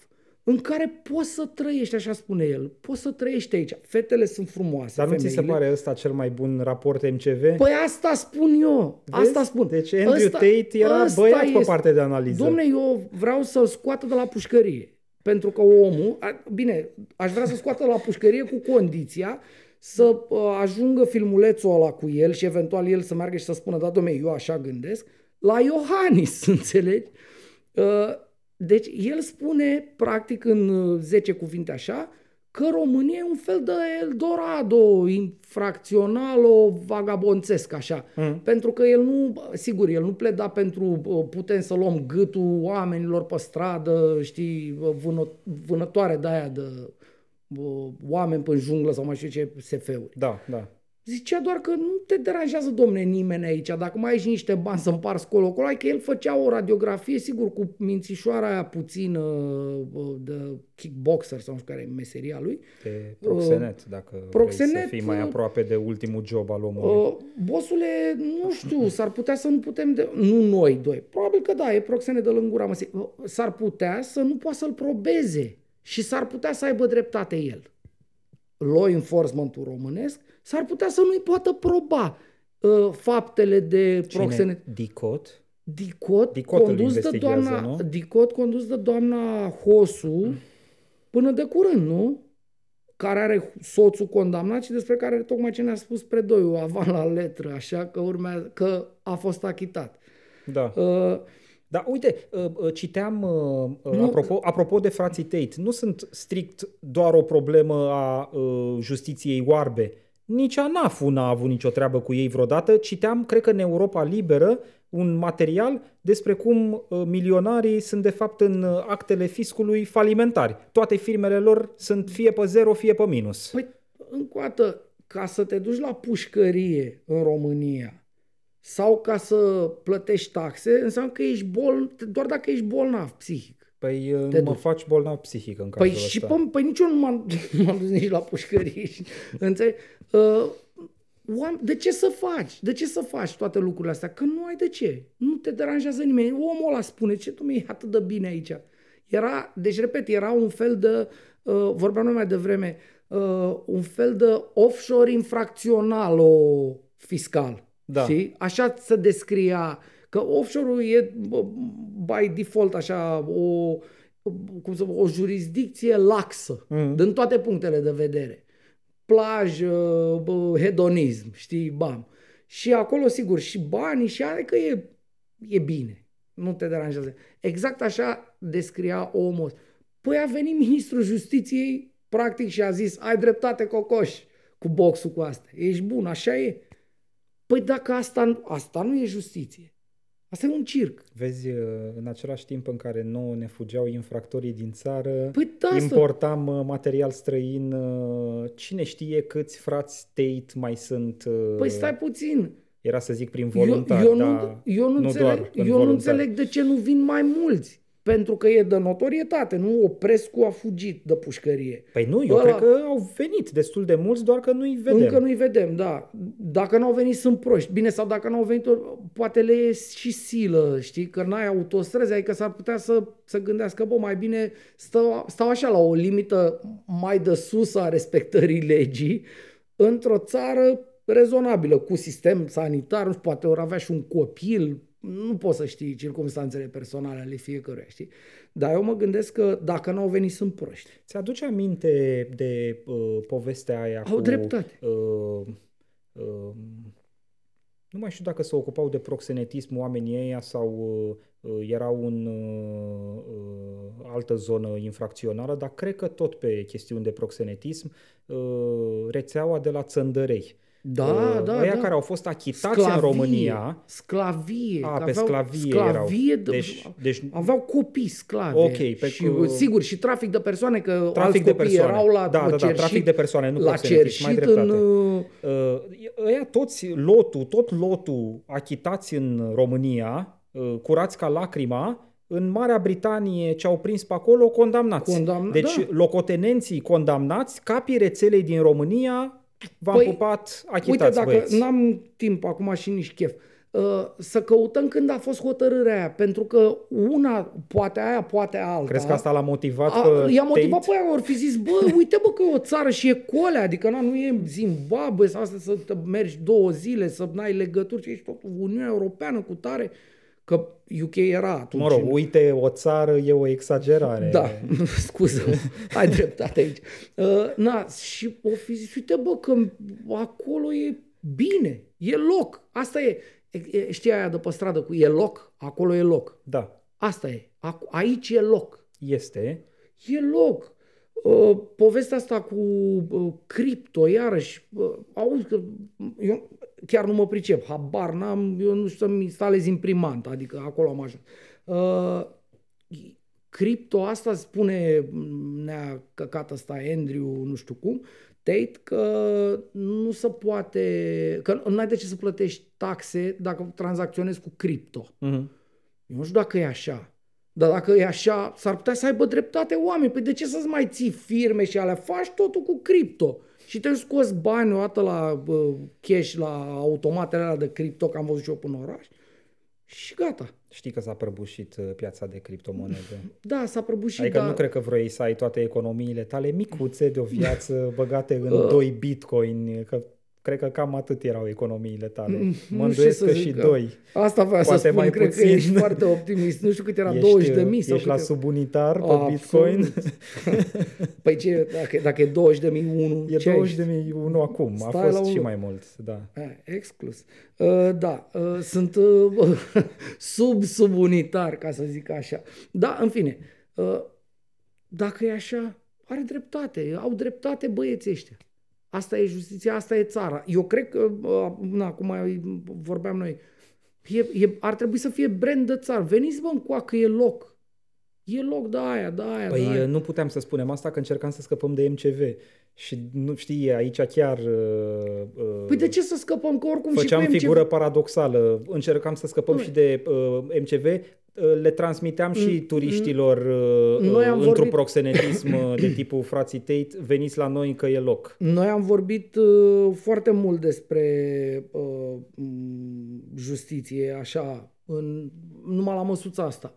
în care poți să trăiești, așa spune el. Poți să trăiești aici. Fetele sunt frumoase. Dar nu ți se femeile. pare ăsta cel mai bun raport MCV? Păi asta spun eu. Vezi? Asta spun. Deci Andrew Tate era băiat pe partea de analiză. Domne, eu vreau să-l scoată de la pușcărie. Pentru că omul, a, bine, aș vrea să scoată la pușcărie cu condiția să uh, ajungă filmulețul ăla cu el și eventual el să meargă și să spună, da, domne, eu așa gândesc, la Iohannis, *laughs* înțelegi? Uh, deci el spune, practic, în uh, 10 cuvinte așa, că România e un fel de Eldorado infracțional, vagabonțesc așa. Mm. Pentru că el nu, sigur, el nu pleda pentru uh, putem să luăm gâtul oamenilor pe stradă, știi, uh, vână, vânătoare de aia de uh, oameni pe junglă sau mai știu ce SF-uri. Da, da. Zicea doar că nu te deranjează, domne, nimeni aici. Dacă mai ai și niște bani să împarți colo acolo, că el făcea o radiografie, sigur, cu mințișoara aia puțină uh, de kickboxer sau nu știu care e meseria lui. Pe proxenet, dacă vrei proxenet, să fii mai uh, aproape de ultimul job al omului. Uh, bosule, nu știu, s-ar putea să nu putem, de... nu noi doi, probabil că da, e proxene de lângura măsii. Uh, S-ar putea să nu poată să-l probeze și s-ar putea să aibă dreptate el. Law enforcement-ul românesc s-ar putea să nu-i poată proba uh, faptele de proxenet. Cine? Dicot? Dicot, Dicot îl condus de investigează, doamna, nu? Dicot condus de doamna Hosu până de curând, nu? Care are soțul condamnat și despre care tocmai ce ne-a spus predoiul avan la letră, așa că urmează, că a fost achitat. Da. Uh, Da, uite, uh, uh, citeam, uh, uh, Nu. apropo, apropo de frații Tate, nu sunt strict doar o problemă a uh, justiției oarbe. Nici ANAF n-a avut nicio treabă cu ei vreodată. Citeam, cred că în Europa Liberă, un material despre cum uh, milionarii sunt de fapt în uh, actele fiscului falimentari. Toate firmele lor sunt fie pe zero, fie pe minus. Păi, încă o dată, ca să te duci la pușcărie în România sau ca să plătești taxe, înseamnă că ești bol, doar dacă ești bolnav psihic. Păi uh, Te mă duci. faci bolnav psihic în cazul Păi și ăsta. pe, păi nici eu nu m-am, *laughs* nu m-am dus nici la pușcărie. și- Înțelegi? Uh, oameni, de ce să faci? De ce să faci toate lucrurile astea? Că nu ai de ce. Nu te deranjează nimeni. Omul ăla spune, ce tu mi atât de bine aici. Era, deci repet, era un fel de, uh, vorbeam noi mai devreme, uh, un fel de offshore infracțional o fiscal. Da. Știi? Așa se descria că offshore-ul e bă, by default așa o, cum să, o jurisdicție laxă Mhm. din toate punctele de vedere. Plajă, bă, hedonism, știi, bam. Și acolo, sigur, și banii și are că e, e bine. Nu te deranjează. Exact așa descria omul. Păi a venit ministrul justiției, practic, și a zis, ai dreptate, cocoș, cu boxul cu asta. Ești bun, așa e. Păi dacă asta, asta nu e justiție. Asta e un circ. Vezi, uh, în același timp în care nouă ne fugeau infractorii din țară, Păi da, asta- importam uh, material străin, uh, cine știe câți frați Tate mai sunt, uh, Păi stai puțin. era să zic prin Eu, voluntari, eu, nu, dar eu, nu, nu înțeleg, doar în eu nu voluntari. înțeleg de ce nu vin mai mulți. Pentru că e de notorietate, nu? Oprescu a fugit de pușcărie. Păi nu, eu Ăla- cred că au venit destul de mulți, doar că nu-i vedem. Încă nu-i vedem, da. Dacă n-au venit, sunt proști. Bine, sau dacă n-au venit, poate le e și silă, știi? Că n-ai autostrăzi, adică s-ar putea să, să gândească, bă, mai bine stau, stau așa la o limită mai de sus a respectării legii, într-o țară rezonabilă, cu sistem sanitar, nu știu, poate ori avea și un copil, nu poți să știi circumstanțele personale ale fiecăruia, știi? Dar eu mă gândesc că dacă n-au venit, sunt proști. Ți-aduce aminte de uh, povestea aia Au cu... dreptate. Uh, uh, nu mai știu dacă se ocupau de proxenetism oamenii ăia sau uh, uh, erau în uh, uh, altă zonă infracțională, dar cred că tot pe chestiuni de proxenetism, uh, rețeaua de la Țăndărei. Da, Uh, da, ăia da. care au fost achitați în România, Sclavie. A, că pe aveau sclavie sclavie erau. de, Deci- deci- aveau copii sclave. Ok, pe și, că- sigur, și trafic de persoane, că alți trafic de copii persoane. erau la da, da, da, cerșit, trafic de persoane, nu la proxenetism, mai cerșit în... dreptate. uh, Uh, ăia toți, lotul, tot lotul achitați în România, uh, curați ca lacrima, în Marea Britanie ce au prins pe acolo, condamnați. Condamn- deci da. locotenenții condamnați, capii rețelei din România, v-am Păi, pupat, Uite, achitați dacă băieți. n-am timp acum și nici chef, uh, să căutăm când a fost hotărârea aia, pentru că una, poate aia, poate alta. Crezi că asta l-a motivat A, pe i-a motivat Tate? pe aia, ori fi zis, bă, uite bă că e o țară și e colea, adică na, nu e Zimbabwe sau asta să te mergi două zile, să n-ai legături, și ești tot Uniunea Europeană cu tare, că UK era atunci. Mă rog, uite, o țară e o exagerare. Da, *laughs* scuză, ai dreptate aici. Uh, na, și o fi zis, uite bă, că acolo e bine, e loc, asta e. E- e- Știi aia de pe stradă cu e loc, acolo e loc. Da, Asta e, Ac- aici e loc. este. E loc. Uh, povestea asta cu uh, cripto, iarăși, uh, auzi că eu chiar nu mă pricep, habar n-am, eu nu știu să-mi instalez imprimanta, adică acolo am ajuns. Uh, cripto asta spune mm, nea căcat ăsta Andrew, nu știu cum, Tate, că nu se poate, că nu ai de ce să plătești taxe dacă tranzacționezi cu cripto. Mhm. Eu nu știu dacă e așa. Dar dacă e așa, s-ar putea să aibă dreptate oameni. Păi de ce să-ți mai ții firme și alea? Faci totul cu cripto. Și te scoți bani o dată la uh, cash, la automatele alea de cripto, că am văzut și eu până în oraș. Și gata. Știi că s-a prăbușit uh, piața de criptomonede. Da, s-a prăbușit, Adică dar... nu cred că vrei să ai toate economiile tale micuțe de o viață băgate în *laughs* Uh. 2 bitcoin, că cred că cam atât erau economiile tale. Mm, Mă nu știu îndoiesc să că zic, și că- doi. Asta vreau să Poate spun, mai cred că puțin. ești foarte optimist. Nu știu cât era, Ești, 20 de mii sau ești la cât era. subunitar pe Absolut. bitcoin? *laughs* Păi ce, dacă, dacă e 20 de mii unu, E ce 20 ești? de mii unu acum. A Stai la fost și unul. mai mult, da. A, exclus. Uh, da, uh, sunt uh, *laughs* sub subunitar, ca să zic așa. Da, în fine, uh, dacă e așa, are dreptate, au dreptate băieții ăștia. Asta e justiția, asta e țara. Eu cred că, uh, na, cum mai vorbeam noi, e, e, ar trebui să fie brand de țară. Veniți bă încoa că e loc. E loc de aia, de aia, de Păi aia. nu puteam să spunem asta că încercam să scăpăm de MCV. Și nu știi, aici chiar... uh, uh, Păi de ce să scăpăm? Că oricum Făceam și cu MCV figură paradoxală. Încercam să scăpăm Băi. și de uh, MCV le transmiteam și turiștilor Noi am într-un vorbit- proxenetism de tipul frații Tate, veniți la noi că e loc. Noi am vorbit uh, foarte mult despre uh, m, justiție, așa, în, numai la măsuța asta.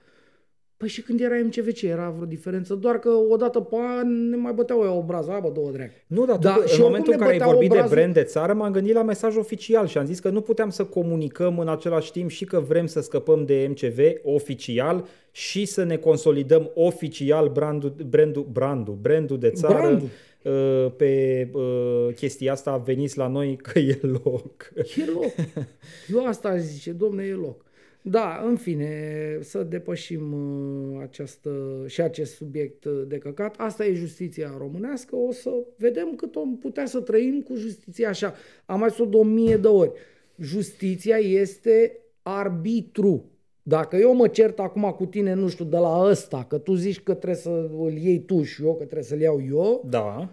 Păi și când era MCVC era vreo diferență? Doar că odată pe an ne mai băteau ea obrazul, aia bă, două dreag. Nu, dar Da, da, și în oricum momentul în ne care ai băteau vorbit obrazul- de brand de țară, m-am gândit la mesaj oficial și am zis că nu puteam să comunicăm în același timp și că vrem să scăpăm de MCV oficial și să ne consolidăm oficial brandul, brandul, brandul, brandul de țară Brandul. uh, pe uh, chestia asta, veniți la noi că e loc. E loc. *laughs* Eu asta aș zice, domne, e loc. Da, în fine, să depășim uh, această, și acest subiect uh, de căcat. Asta e justiția românească. O să vedem cât om putea să trăim cu justiția așa. Am mai spus de o mie de ori. Justiția este arbitru. Dacă eu mă cert acum cu tine, nu știu, de la ăsta, că tu zici că trebuie să îl iei tu și eu, că trebuie să-l iau eu, Da.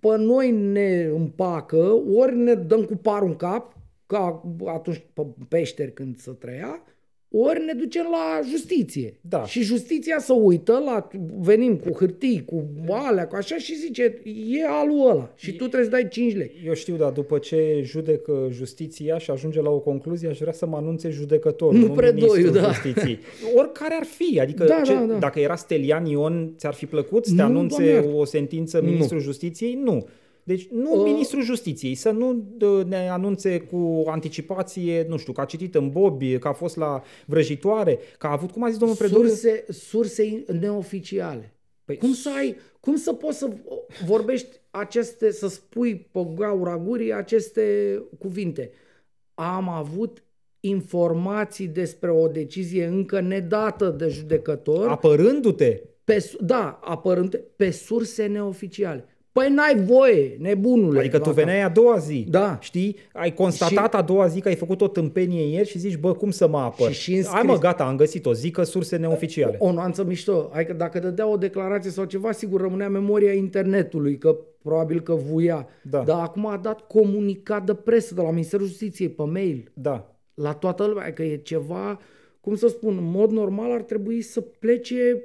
pe noi ne împacă, ori ne dăm cu parul în cap, ca atunci pe peșteri când să trăia, ori ne ducem la justiție. Da. Și justiția să uită, la, venim cu hârtii, cu alea, cu așa și zice, e alul ăla și tu trebuie să dai 5 lei. Eu știu, dar după ce judecă justiția și ajunge la o concluzie, aș vrea să mă anunțe judecătorul, Nu nu, predoiul, ministrul da. justiției. *laughs* Oricare ar fi, adică Da, ce, da, da. dacă era Stelian Ion, ți-ar fi plăcut să te Nu, anunțe Doamne iartă. o sentință ministrul justiției? Nu. Deci nu Uh. ministrul justiției, să nu dă- ne anunțe cu anticipație, nu știu, că a citit în Bobi, că a fost la vrăjitoare, că a avut, cum a zis domnul Predoiu, Surse, surse neoficiale. Păi- cum să ai, cum să poți să vorbești aceste, să spui pe gaura gurii aceste cuvinte? Am avut informații despre o decizie încă nedată de judecător, apărându-te, pe, su- da, apărând pe surse neoficiale. Păi n-ai voie, nebunule. Adică tu la veneai a doua zi, Da. știi? Ai constatat a doua zi că ai făcut o tâmpenie ieri și zici, bă, cum să mă apăr? Și și înscris- Hai mă, gata, am găsit-o, zic că surse neoficiale. O nuanță mișto. Adică dacă dădea o declarație sau ceva, sigur rămânea memoria internetului, că probabil că vuia. Da. Dar acum a dat comunicat de presă de la Ministerul Justiției pe mail Da. la toată lumea, că e ceva, cum să spun, în mod normal ar trebui să plece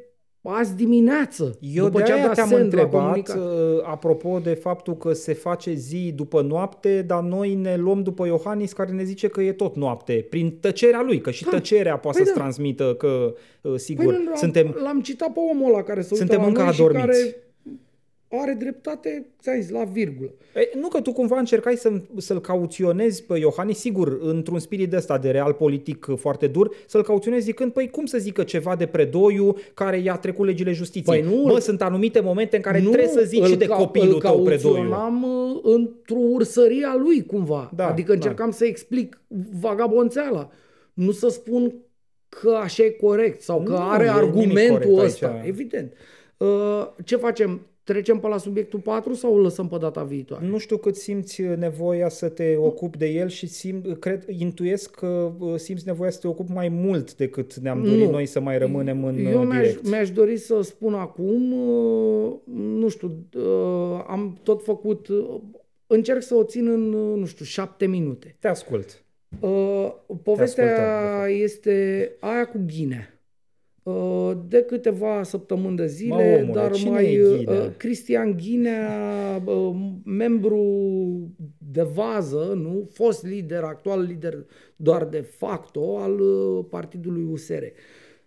azi dimineață. Eu după de ce a aia dat te-am send la întrebat, comunicat. uh, apropo de faptul că se face zi după noapte, dar noi ne luăm după Iohannis care ne zice că e tot noapte, prin tăcerea lui, că și Da. tăcerea poate Păi să-ți da. transmită că, uh, Păi sigur, nu, l-am, suntem... l-am citat pe omul ăla care se Suntem uită încă la noi și adormiți. care are dreptate, ți-am zis, la virgulă. E, nu că tu cumva încercai să, să-l cauționezi pe Iohannis, sigur, într-un spirit de ăsta de real politic foarte dur, să-l cauționezi zicând, păi cum să zică ceva de predoiu care i-a trecut legile justiției? Păi nu, Bă, îl- sunt anumite momente în care trebuie să zici și de ca- copilul îl tău predoiu. cauționam uh, într-o ursărie a lui cumva. Da, adică da. încercam să explic vagabonțeala. Nu să spun că așa e corect sau că Nu, are e nimic argumentul corect ăsta. aici. Evident. Uh, ce facem? Trecem pe la subiectul 4 sau îl lăsăm pe data viitoare? Nu știu cât simți nevoia să te ocupi de el și sim, cred, intuiesc că uh, simți nevoia să te ocupi mai mult decât ne-am dorit Nu. noi să mai rămânem în Eu uh, mi-aș, direct. mi-aș dori să spun acum, uh, nu știu, uh, am tot făcut, uh, încerc să o țin în, uh, nu știu, șapte minute. Te ascult. Uh, povestea ascultăm, de fapt. este aia cu ghinea. Uh, de câteva săptămâni de zile, Mă, omule, dar cine mai e Ghinea? uh, Cristian Ghinea, uh, membru de vază, nu, fost lider, actual lider doar de facto al uh, partidului USR.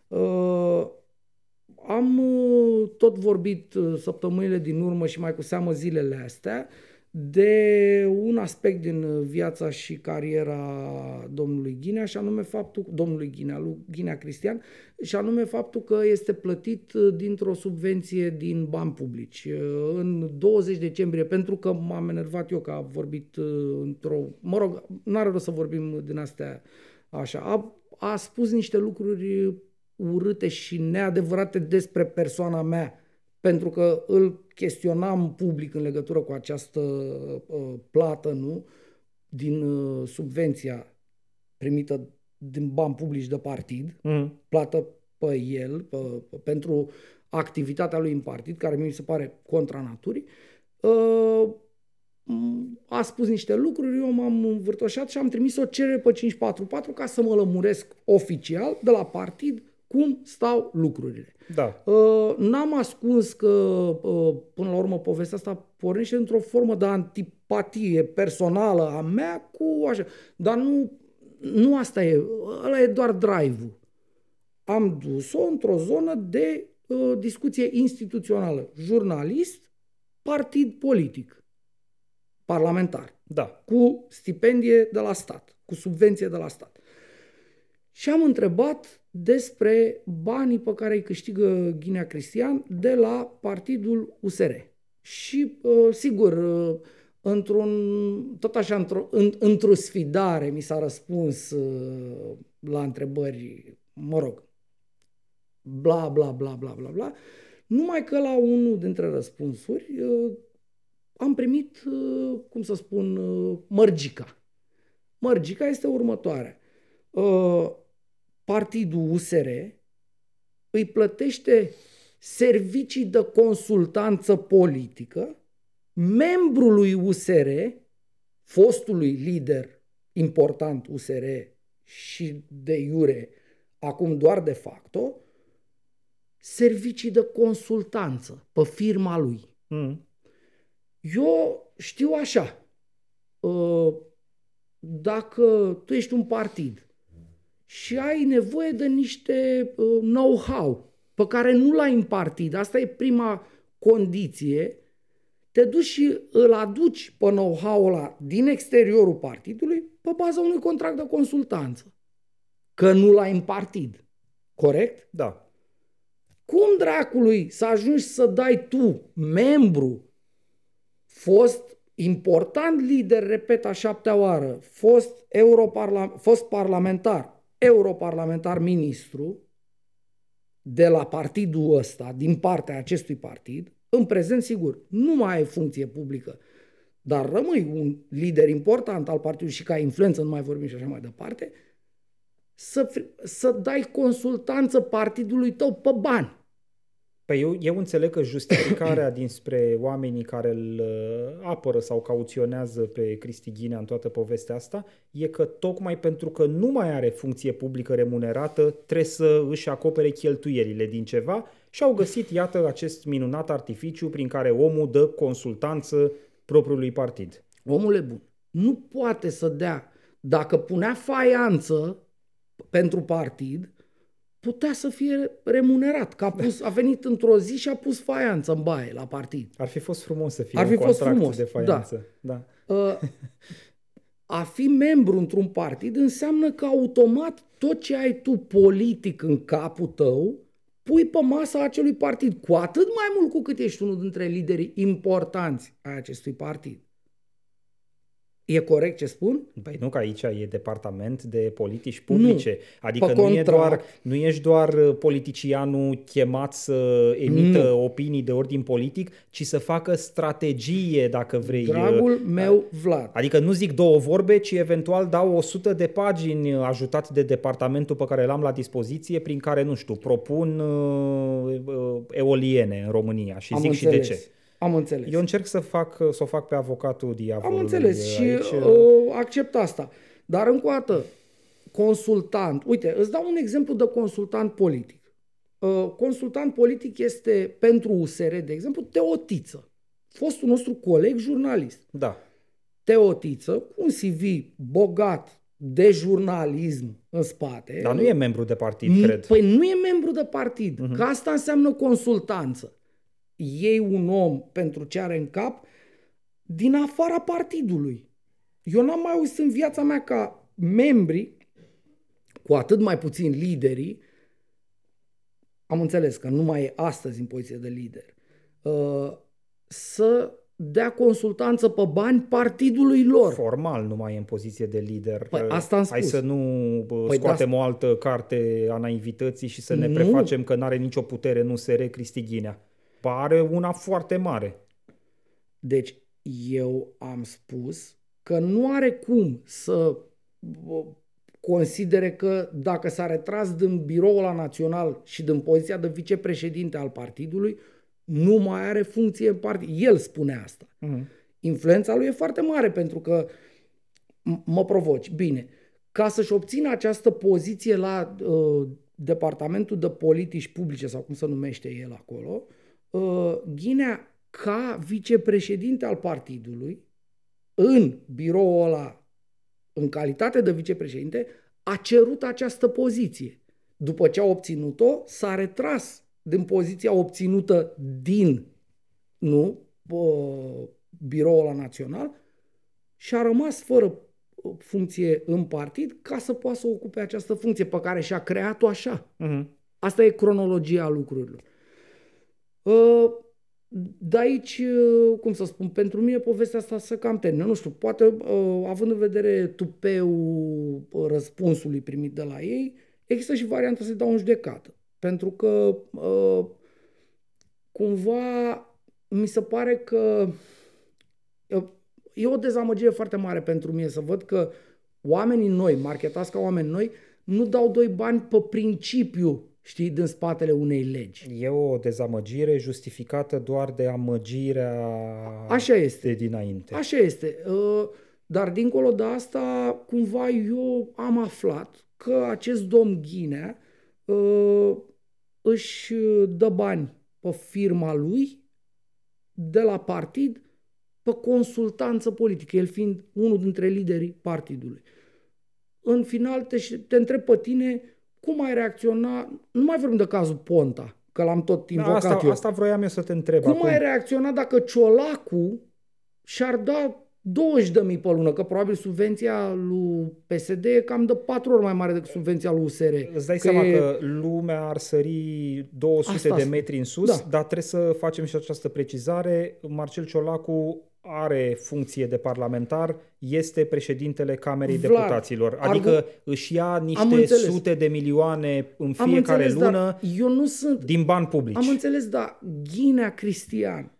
Uh, am uh, tot vorbit uh, săptămânile din urmă și mai cu seamă zilele astea de un aspect din uh, viața și cariera domnului Ghinea și anume faptul, domnului Ghinea, lui Ghinea Cristian, și anume faptul că este plătit uh, dintr-o subvenție din bani publici. Uh, În 20 decembrie, pentru că m-am enervat eu că a vorbit uh, într-o... Mă rog, n-are rost să vorbim din astea așa. A, a spus niște lucruri urâte și neadevărate despre persoana mea, pentru că îl chestionam public în legătură cu această uh, plată, nu? Din uh, subvenția primită din bani publici de partid, Mm. plată pe el, pe, pe, pentru activitatea lui în partid, care mi se pare contra naturii, uh, m- a a spus niște lucruri, eu m-am învârtoșat și am trimis o cerere pe 544 ca să mă lămuresc oficial de la partid cum stau lucrurile. Da. Uh, n-am ascuns că, uh, până la urmă, povestea asta pornește într-o formă de antipatie personală a mea cu așa. Dar nu, nu asta e, ăla e doar drive-ul. Am dus-o într-o zonă de uh, discuție instituțională. Jurnalist, partid politic, parlamentar. Da. Cu stipendie de la stat, cu subvenție de la stat. Și am întrebat despre banii pe care îi câștigă Ghinea Cristian de la partidul USR. Și, uh, sigur, uh, într-un, tot așa, într-o, într-o sfidare mi s-a răspuns uh, la întrebări, mă rog, bla, bla, bla, bla, bla, bla, numai că la unul dintre răspunsuri am primit, cum să spun, mărgica. Mărgica este următoarea partidul USR îi plătește servicii de consultanță politică membrului USR, fostului lider important USR și de iure, acum doar de facto, servicii de consultanță pe firma lui. Mm. Eu știu așa, ă, dacă tu ești un partid și ai nevoie de niște uh, know-how pe care nu l-ai în partid. Asta e prima condiție. Te duci și îl aduci pe know-how-ul ăla din exteriorul partidului pe baza unui contract de consultanță. Că nu l-ai în partid. Corect? Da. Cum dracului să ajungi să dai tu, membru, fost important lider, repet a șaptea oară, fost, europarla- fost parlamentar, europarlamentar ministru de la partidul ăsta, din partea acestui partid, în prezent, sigur, nu mai ai funcție publică, dar rămâi un lider important al partidului și ca influență, nu mai vorbim și așa mai departe, să, să dai consultanță partidului tău pe bani. Păi eu, eu înțeleg că justificarea *coughs* dinspre oamenii care îl uh, apără sau cauționează pe Cristi Ghinea în toată povestea asta e că tocmai pentru că nu mai are funcție publică remunerată trebuie să își acopere cheltuierile din ceva și au găsit, iată, acest minunat artificiu prin care omul dă consultanță propriului partid. Omul e bun. Nu poate să dea, dacă punea faianță pentru partid, putea să fie remunerat. Că a, pus, a venit într-o zi și a pus faianță în baie la partid. Ar fi fost frumos să fie Ar fi un fost frumos. de faianță. Da. da. Uh, a fi membru într-un partid înseamnă că automat tot ce ai tu politic în capul tău pui pe masa acelui partid, cu atât mai mult cu cât ești unul dintre liderii importanți ai acestui partid. E corect ce spun? Păi nu, că aici e departament de politici publice. Nu. Adică nu, e doar, nu ești doar uh, politicianul chemat să emită nu. opinii de ordin politic, ci să facă strategie, dacă vrei. Uh, Dragul meu Vlad. Adică nu zic două vorbe, ci eventual dau 100 de pagini ajutat de departamentul pe care l-am la dispoziție, prin care, nu știu, propun uh, uh, eoliene în România și Am zic înțeles. și de ce. Am înțeles. Eu încerc să fac să o fac pe avocatul diavolului. Am înțeles și aici. Uh, accept asta. Dar încă o dată, consultant, uite, îți dau un exemplu de consultant politic. Uh, consultant politic este pentru USR, de exemplu, Teotiță, fostul nostru coleg jurnalist. Da. Teotiță, un CV bogat de jurnalism în spate. Dar nu e membru de partid, cred. Păi nu e membru de partid, uh-huh. că asta înseamnă consultanță iei un om pentru ce are în cap din afara partidului. Eu n-am mai auzit în viața mea ca membri, cu atât mai puțin liderii, am înțeles că nu mai e astăzi în poziție de lider, uh, să dea consultanță pe bani partidului lor. Formal nu mai e în poziție de lider. Păi asta am spus. Hai să nu păi scoatem da, o altă carte a naivității și să ne nu. prefacem că nu are nicio putere, nu se Cristi Ghinea pare una foarte mare. Deci eu am spus că nu are cum să considere că dacă s-a retras din biroul la național și din poziția de vicepreședinte al partidului, nu mai are funcție în partid. El spune asta. Uh-huh. influența lui e foarte mare pentru că m- mă provoci. Bine, ca să-și obțină această poziție la uh, Departamentul de Politici Publice, sau cum se numește el acolo, uh, Ghinea, ca vicepreședinte al partidului, în biroul ăla, în calitate de vicepreședinte, a cerut această poziție. După ce a obținut-o, s-a retras din poziția obținută din nu, biroul ăla național și a rămas fără funcție în partid ca să poată să ocupe această funcție pe care și-a creat-o așa. Uh-huh. Asta e cronologia lucrurilor. Uh, de aici, uh, cum să spun, pentru mine povestea asta să cam termină. Nu știu, poate, uh, având în vedere tupeul răspunsului primit de la ei, există și varianta să-i dau în judecată. Pentru că cumva mi se pare că e o dezamăgire foarte mare pentru mine să văd că oamenii noi, marketați ca oameni noi, nu dau doi bani pe principiu, știi, din spatele unei legi. E o dezamăgire justificată doar de amăgirea Așa este. de dinainte. Așa este. Uh, dar dincolo de asta, cumva eu am aflat că acest domn Ghinea uh, își dă bani pe firma lui de la partid pe consultanță politică, el fiind unul dintre liderii partidului. În final te, te întreb pe tine cum ai reacționa, nu mai vorbim de cazul Ponta, că l-am tot invocat da, asta, eu. Asta vroiam eu să te întreb Cum acum. ai reacționa dacă Ciolacu și-ar da 20 de mii pe lună, că probabil subvenția lui PSD e cam de patru ori mai mare decât subvenția lui USR. Îți dai că seama e... că lumea ar sări 200 Asta de metri în sus, da. dar trebuie să facem și această precizare. Marcel Ciolacu are funcție de parlamentar, este președintele Camerei Vlad, Deputaților. Adică argu... își ia niște sute de milioane în fiecare înțeles, lună eu nu sunt... din bani publici. Am înțeles, da. Ghinea Cristian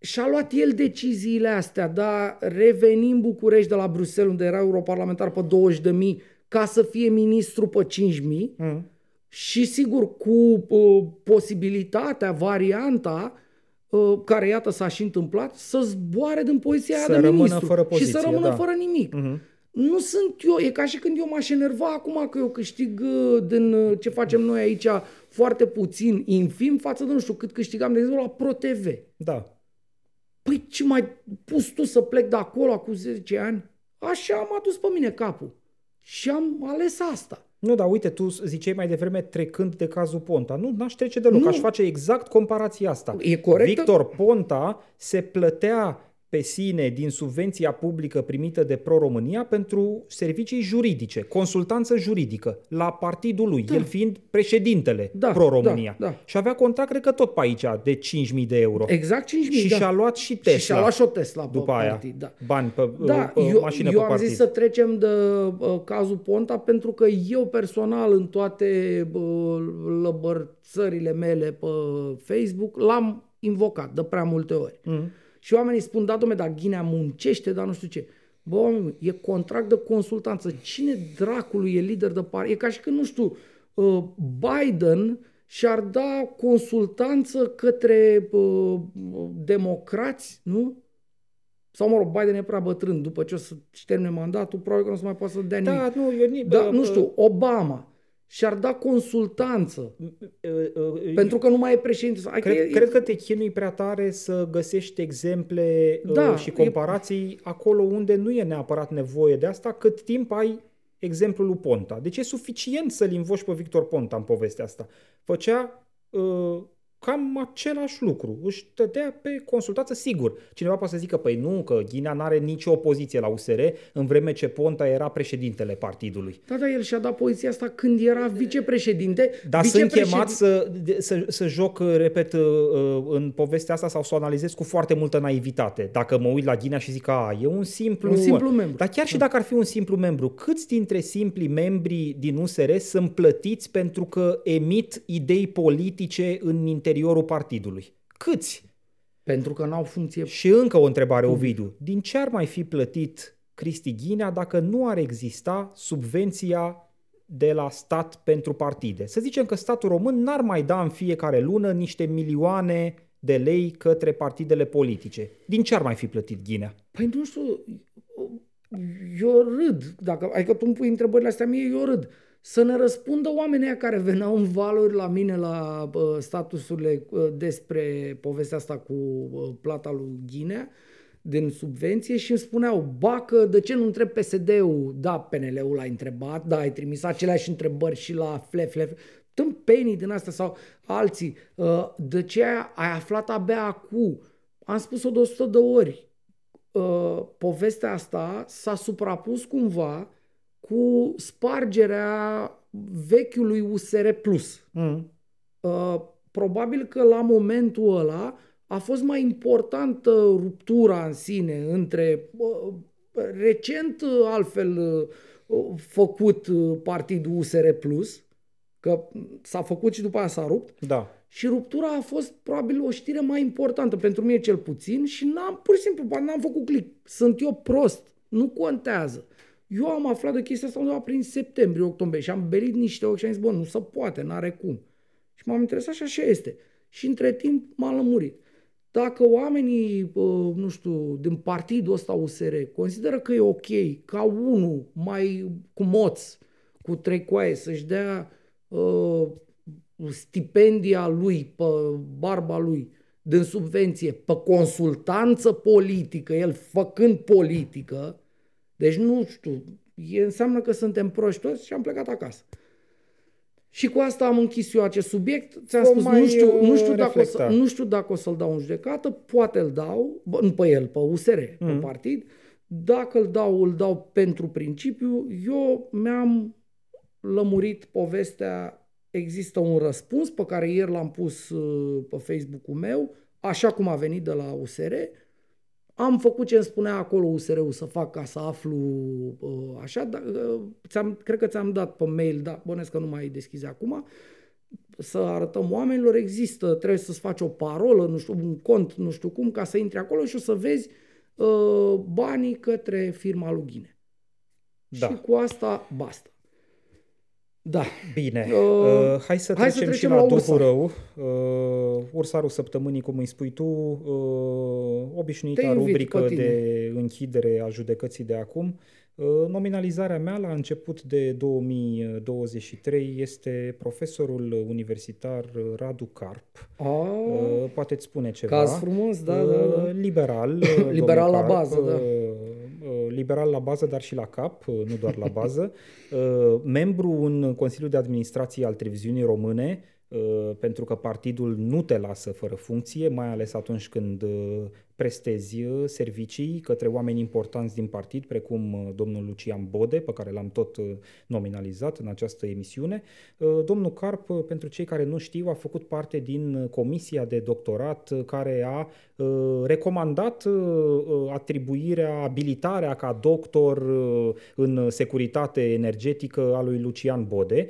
și-a luat el deciziile astea, da, reveni în București de la Bruxelles, unde era europarlamentar pe 20 de mii, ca să fie ministru pe 5 mii mm. și sigur cu uh, posibilitatea, varianta uh, care iată s-a și întâmplat, să zboare din poziția să de ministru fără poziție, și să rămână da. fără nimic. Mm-hmm. Nu sunt eu, e ca și când eu m-aș enerva acum că eu câștig uh, din uh, ce facem noi aici foarte puțin, infim, față de nu știu cât câștigam, de exemplu, la ProTV. Da. Păi ce mai pus tu să plec de acolo cu 10 ani? Așa am adus pe mine capul. Și am ales asta. Nu, dar uite, tu ziceai mai devreme trecând de cazul Ponta. Nu, n-aș trece deloc. Nu. Aș face exact comparația asta. E corect. Victor Ponta se plătea pe sine din subvenția publică primită de Pro-România pentru servicii juridice, consultanță juridică, la partidul lui, da. el fiind președintele da, Pro-România. Da, da. Și avea contract, cred că tot pe aici, de 5.000 de euro. Exact 5.000, Și da. și-a luat și Tesla. Și și-a luat și o Tesla după pe aia, partid, da. bani pe, da, pe eu, mașină eu pe am partid. zis să trecem de uh, cazul Ponta pentru că eu personal în toate uh, lăbărțările mele pe Facebook l-am invocat de prea multe ori. Mm-hmm. Și oamenii spun, da, domne, dar Ghinea muncește, dar nu știu ce. Bă, oameni, e contract de consultanță. Cine dracului e lider de par? E ca și când, nu știu, uh, Biden și-ar da consultanță către uh, democrați, nu? Sau, mă rog, Biden e prea bătrân. După ce o să-și termine mandatul, probabil că nu o să mai poată să dea da, nimic. Nu, eu, da, nu știu, Obama și-ar da consultanță. pentru că nu mai e președinte. Cred, e, cred că te chinui prea tare să găsești exemple da, și comparații e... acolo unde nu e neapărat nevoie de asta, cât timp ai exemplul lui Ponta. Deci e suficient să-l invoci pe Victor Ponta în povestea asta. Făcea uh, cam același lucru. Își dădea pe consultață, sigur. Cineva poate să zică, păi nu, că Ghinea nu are nicio opoziție la USR, în vreme ce Ponta era președintele partidului. Da, da, el și-a dat poziția asta când era vicepreședinte. Dar sunt chemat să, să, să joc, repet, uh, în povestea asta sau să o analizez cu foarte multă naivitate. Dacă mă uit la Ghinea și zic, a, e un simplu... Un simplu membru. Dar chiar și dacă ar fi un simplu membru, câți dintre simplii membri din USR sunt plătiți pentru că emit idei politice în interiorul partidului. Câți? Pentru că n-au funcție. Și încă o întrebare, Ovidiu. Din ce ar mai fi plătit Cristi Ghinea dacă nu ar exista subvenția de la stat pentru partide? Să zicem că statul român n-ar mai da în fiecare lună niște milioane de lei către partidele politice. Din ce ar mai fi plătit Ghinea? Păi nu știu, eu râd. Dacă, adică tu îmi pui întrebările astea mie, eu râd. Să ne răspundă oamenii care veneau în valori la mine la uh, statusurile uh, despre povestea asta cu uh, plata lui Ghinea din subvenție și îmi spuneau, bacă, de ce nu întreb PSD-ul? Da, PNL-ul l-a întrebat, da, ai trimis aceleași întrebări și la FLE, FLE, tâmpenii din astea sau alții. Uh, de ce ai aflat abia acum? Am spus-o de 100 de ori. Uh, povestea asta s-a suprapus cumva cu spargerea vechiului USR+. Mm. Uh, probabil că la momentul ăla a fost mai importantă ruptura în sine între recent altfel făcut partidul USR Plus, că s-a făcut și după aia s-a rupt. Da. Și ruptura a fost probabil o știre mai importantă pentru mine cel puțin și n-am, pur și simplu, n-am făcut click. Sunt eu prost. Nu contează. Eu am aflat de chestia asta undeva prin septembrie, octombrie și am berit niște ochi și am zis, bă, nu se poate, n-are cum. Și m-am interesat și așa este. Și între timp m-am lămurit. Dacă oamenii, nu știu, din partidul ăsta USR consideră că e ok ca unul mai cu moț, cu trei coaie, să-și dea uh, stipendia lui, pe barba lui, din subvenție, pe consultanță politică, el făcând politică, deci nu știu, e, înseamnă că suntem proști toți și am plecat acasă. Și cu asta am închis eu acest subiect. Ți-am spus, nu știu, nu, știu dacă o să, nu știu dacă o să-l dau în judecată, poate îl dau, nu pe el, pe USR, mm. pe partid. Dacă îl dau, îl dau pentru principiu. Eu mi-am lămurit povestea, există un răspuns pe care ieri l-am pus uh, pe Facebook-ul meu, așa cum a venit de la USR. Am făcut ce îmi spunea acolo USR-ul să fac ca să aflu uh, așa, dar uh, ți-am, cred că ți-am dat pe mail, dar bănesc că nu mai deschizi acum, să arătăm oamenilor, există, trebuie să-ți faci o parolă, nu știu, un cont, nu știu cum, ca să intri acolo și o să vezi uh, banii către firma lui Ghine. Da. Și cu asta basta. Da. Bine. Uh, uh, hai să hai trecem, să trecem și la, la Duhul Rău. Uh, ursarul săptămânii, cum îi spui tu, uh, obișnuita rubrică de închidere a judecății de acum. Uh, nominalizarea mea la început de 2023 este profesorul universitar Radu Carp. Ah, uh, poate îți spune ceva. Caz frumos, da, da, da. Liberal. *coughs* liberal la bază, da liberal la bază, dar și la cap, nu doar la bază, *laughs* uh, membru în Consiliul de Administrație al Televiziunii Române, uh, pentru că partidul nu te lasă fără funcție, mai ales atunci când uh, prestezi servicii către oameni importanți din partid, precum domnul Lucian Bode, pe care l-am tot nominalizat în această emisiune. Domnul Carp, pentru cei care nu știu, a făcut parte din comisia de doctorat care a Uh, recomandat uh, uh, atribuirea, abilitarea ca doctor în securitate energetică a lui Lucian Bode,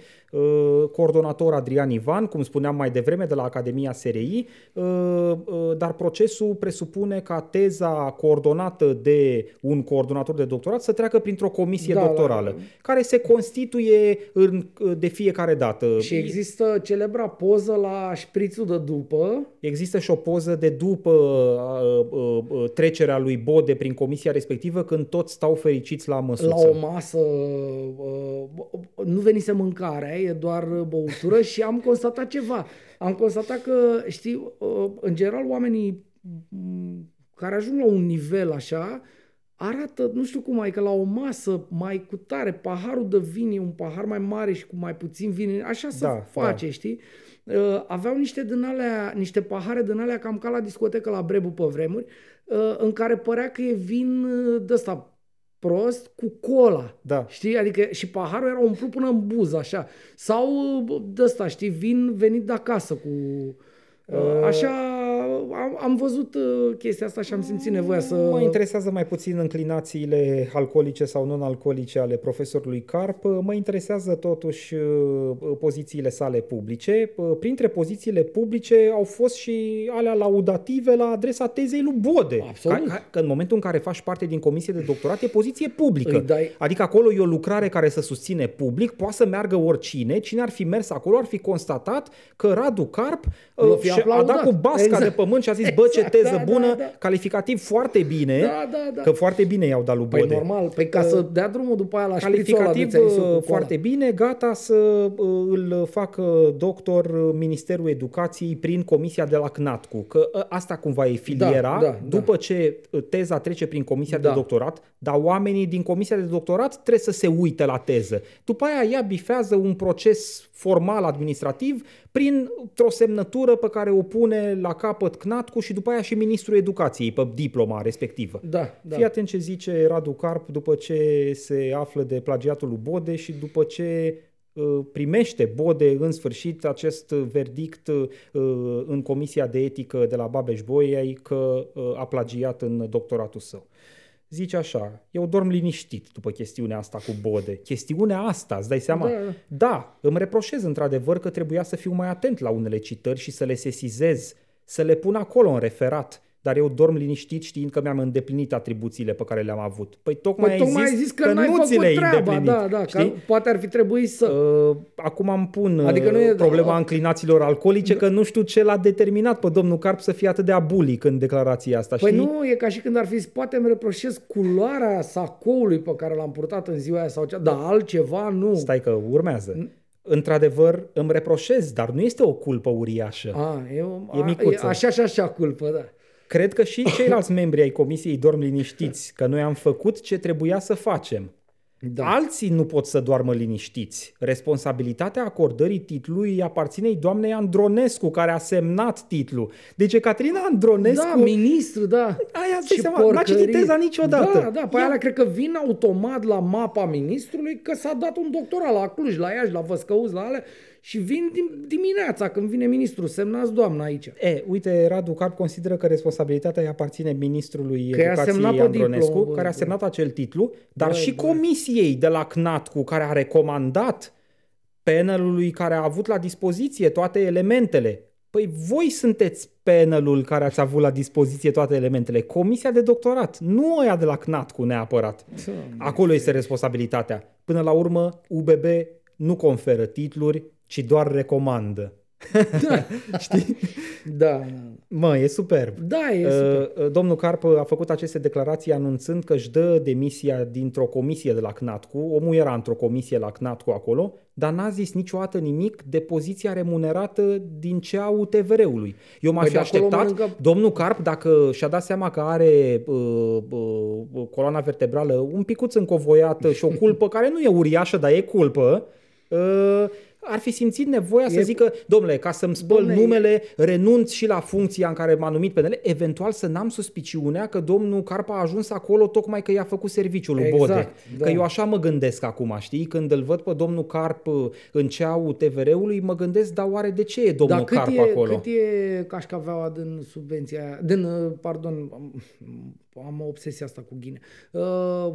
coordonator Adrian Ivan, cum spuneam mai devreme, de la Academia SRI, dar procesul presupune ca teza coordonată de un coordonator de doctorat să treacă printr-o comisie da, doctorală, da. care se constituie în, de fiecare dată. Și există celebra poză la șprițul de după. Există și o poză de după trecerea lui Bode prin comisia respectivă când toți stau fericiți la măsuță. La o masă nu venise mâncare, e doar băutură și am constatat ceva. Am constatat că, știi, în general oamenii care ajung la un nivel așa, arată, nu știu cum, că la o masă mai cu tare, paharul de vin e un pahar mai mare și cu mai puțin vin, așa se da, face, da. știi? uh, aveau niște, din alea, niște pahare din alea cam ca la discotecă la Brebu pe vremuri, uh, în care părea că e vin uh, de ăsta prost cu cola. Da. Știi? Adică și paharul era umplut până în buză, așa. Sau uh, de ăsta, știi, vin venit de acasă cu... Uh, așa am, am văzut uh, chestia asta și am simțit nevoia să... Mă interesează mai puțin înclinațiile alcoolice sau non-alcoolice ale profesorului Carp. Mă interesează totuși uh, pozițiile sale publice. Uh, printre pozițiile publice au fost și alea laudative la adresa tezei lui Bode. Absolut. Ca, că în momentul în care faci parte din comisie de doctorat e poziție publică. Dai... Adică acolo e o lucrare care să susține public, poate să meargă oricine. Cine ar fi mers acolo ar fi constatat că Radu Carp și a dat cu basca exact. de pământ cuvânt și a zis, bă, ce Exact, teză da, bună, da, da. calificativ foarte bine, Da, da, da. că foarte bine i-au dat lui Păi Bode. normal, păi ca să dea drumul după aia la șprițul ăla de Calificativ ți-ai zis eu cu uh, cola. foarte bine, gata să uh, îl facă doctor uh, Ministerul Educației prin comisia de la CNATCU, că uh, asta cumva e filiera, Da, da, după ce uh, teza trece prin comisia de Da. doctorat, dar oamenii din comisia de doctorat trebuie să se uite la teză. După aia ea bifează un proces formal administrativ prin o semnătură pe care o pune la capăt CNATCU și după aia și Ministrul Educației pe diploma respectivă. Da, da. Fii atent ce zice Radu Carp după ce se află de plagiatul lui Bode și după ce uh, primește Bode în sfârșit acest verdict uh, în Comisia de Etică de la Babeș Bolyai că uh, a plagiat în doctoratul său. Zice așa, eu dorm liniștit după chestiunea asta cu Bode. Chestiunea asta, îți dai seama? Da. Da, îmi reproșez într-adevăr că trebuia să fiu mai atent la unele citări și să le sesizez, să le pun acolo în referat, dar eu dorm liniștit știind că mi-am îndeplinit atribuțiile pe care le-am avut. Păi tocmai, Păi tocmai ai zis că, n-ai nu ți făcut le-ai treaba, îndeplinit, da, da, că știi? poate ar fi trebuit să... Uh, acum îmi pun Adică adică nu e- problema uh, înclinațiilor alcoolice, că nu știu ce l-a determinat pe domnul Carp să fie atât de abulic în declarația asta, Păi știi? nu, e ca și când ar fi zis, poate îmi reproșez culoarea sacoului pe care l-am purtat în ziua aia sau cea, dar altceva nu. Stai că urmează. Într-adevăr, îmi reproșez, dar nu este o culpă uriașă. A, eu, E micuță. A, așa și așa culpă, da. Cred că și ceilalți membri ai comisiei dorm liniștiți, că noi am făcut ce trebuia să facem. Da. Alții nu pot să doarmă liniștiți. Responsabilitatea acordării titlului îi aparține doamnei Andronescu, care a semnat titlul. Deci Catrina Andronescu... Da, ministru, da. Aia, îți Și dai seama, n-a citit porcării. teza niciodată. Da, da, pe Ia- alea cred că vin automat la mapa ministrului că s-a dat un doctorat la Cluj, la Iași, la Văscăuți, la alea și vin dim- dimineața când vine ministrul, semnați doamna aici. E, uite, Radu Carp consideră că responsabilitatea îi aparține ministrului Că i-a educației semnat pe Andronescu, diplomă, bă, care a bă. semnat acel titlu, dar Bă, și bă. comisiei de la CNATCU, care a recomandat panelului care a avut la dispoziție toate elementele. Păi voi sunteți panelul care ați avut la dispoziție toate elementele. Comisia de doctorat, nu oia de la CNATCU neapărat. Acolo este responsabilitatea. Până la urmă, UBB nu conferă titluri, ci doar recomandă. *laughs* Știi? Da, da. Mă, e superb. Da, e super. Uh, Domnul Carp a făcut aceste declarații anunțând că își dă demisia dintr-o comisie de la CNATCU. Omul era într-o comisie la CNATCU acolo, dar n-a zis niciodată nimic de poziția remunerată din cea UTVR-ului. Eu m-aș Păi fi de acolo așteptat, mănâncă- domnul Carp, dacă și-a dat seama că are uh, uh, coloana vertebrală un picuț încovoiată și o culpă care nu e uriașă, dar e culpă, uh, ar fi simțit nevoia să E- zică, domnule, ca să-mi spăl Domnule, numele, renunț și la funcția în care m-a numit PNL, eventual să n-am suspiciunea că domnul Carpa a ajuns acolo tocmai că i-a făcut serviciul lui Exact, Bode. da. Că eu așa mă gândesc acum, știi? Când îl văd pe domnul Carp uh, în ceau TVR-ului, mă gândesc, dar oare de ce e domnul Dar cât Carp e, acolo? cât e cașcaveaua din subvenția aia, din, uh, pardon, am, am obsesia asta cu ghine, uh,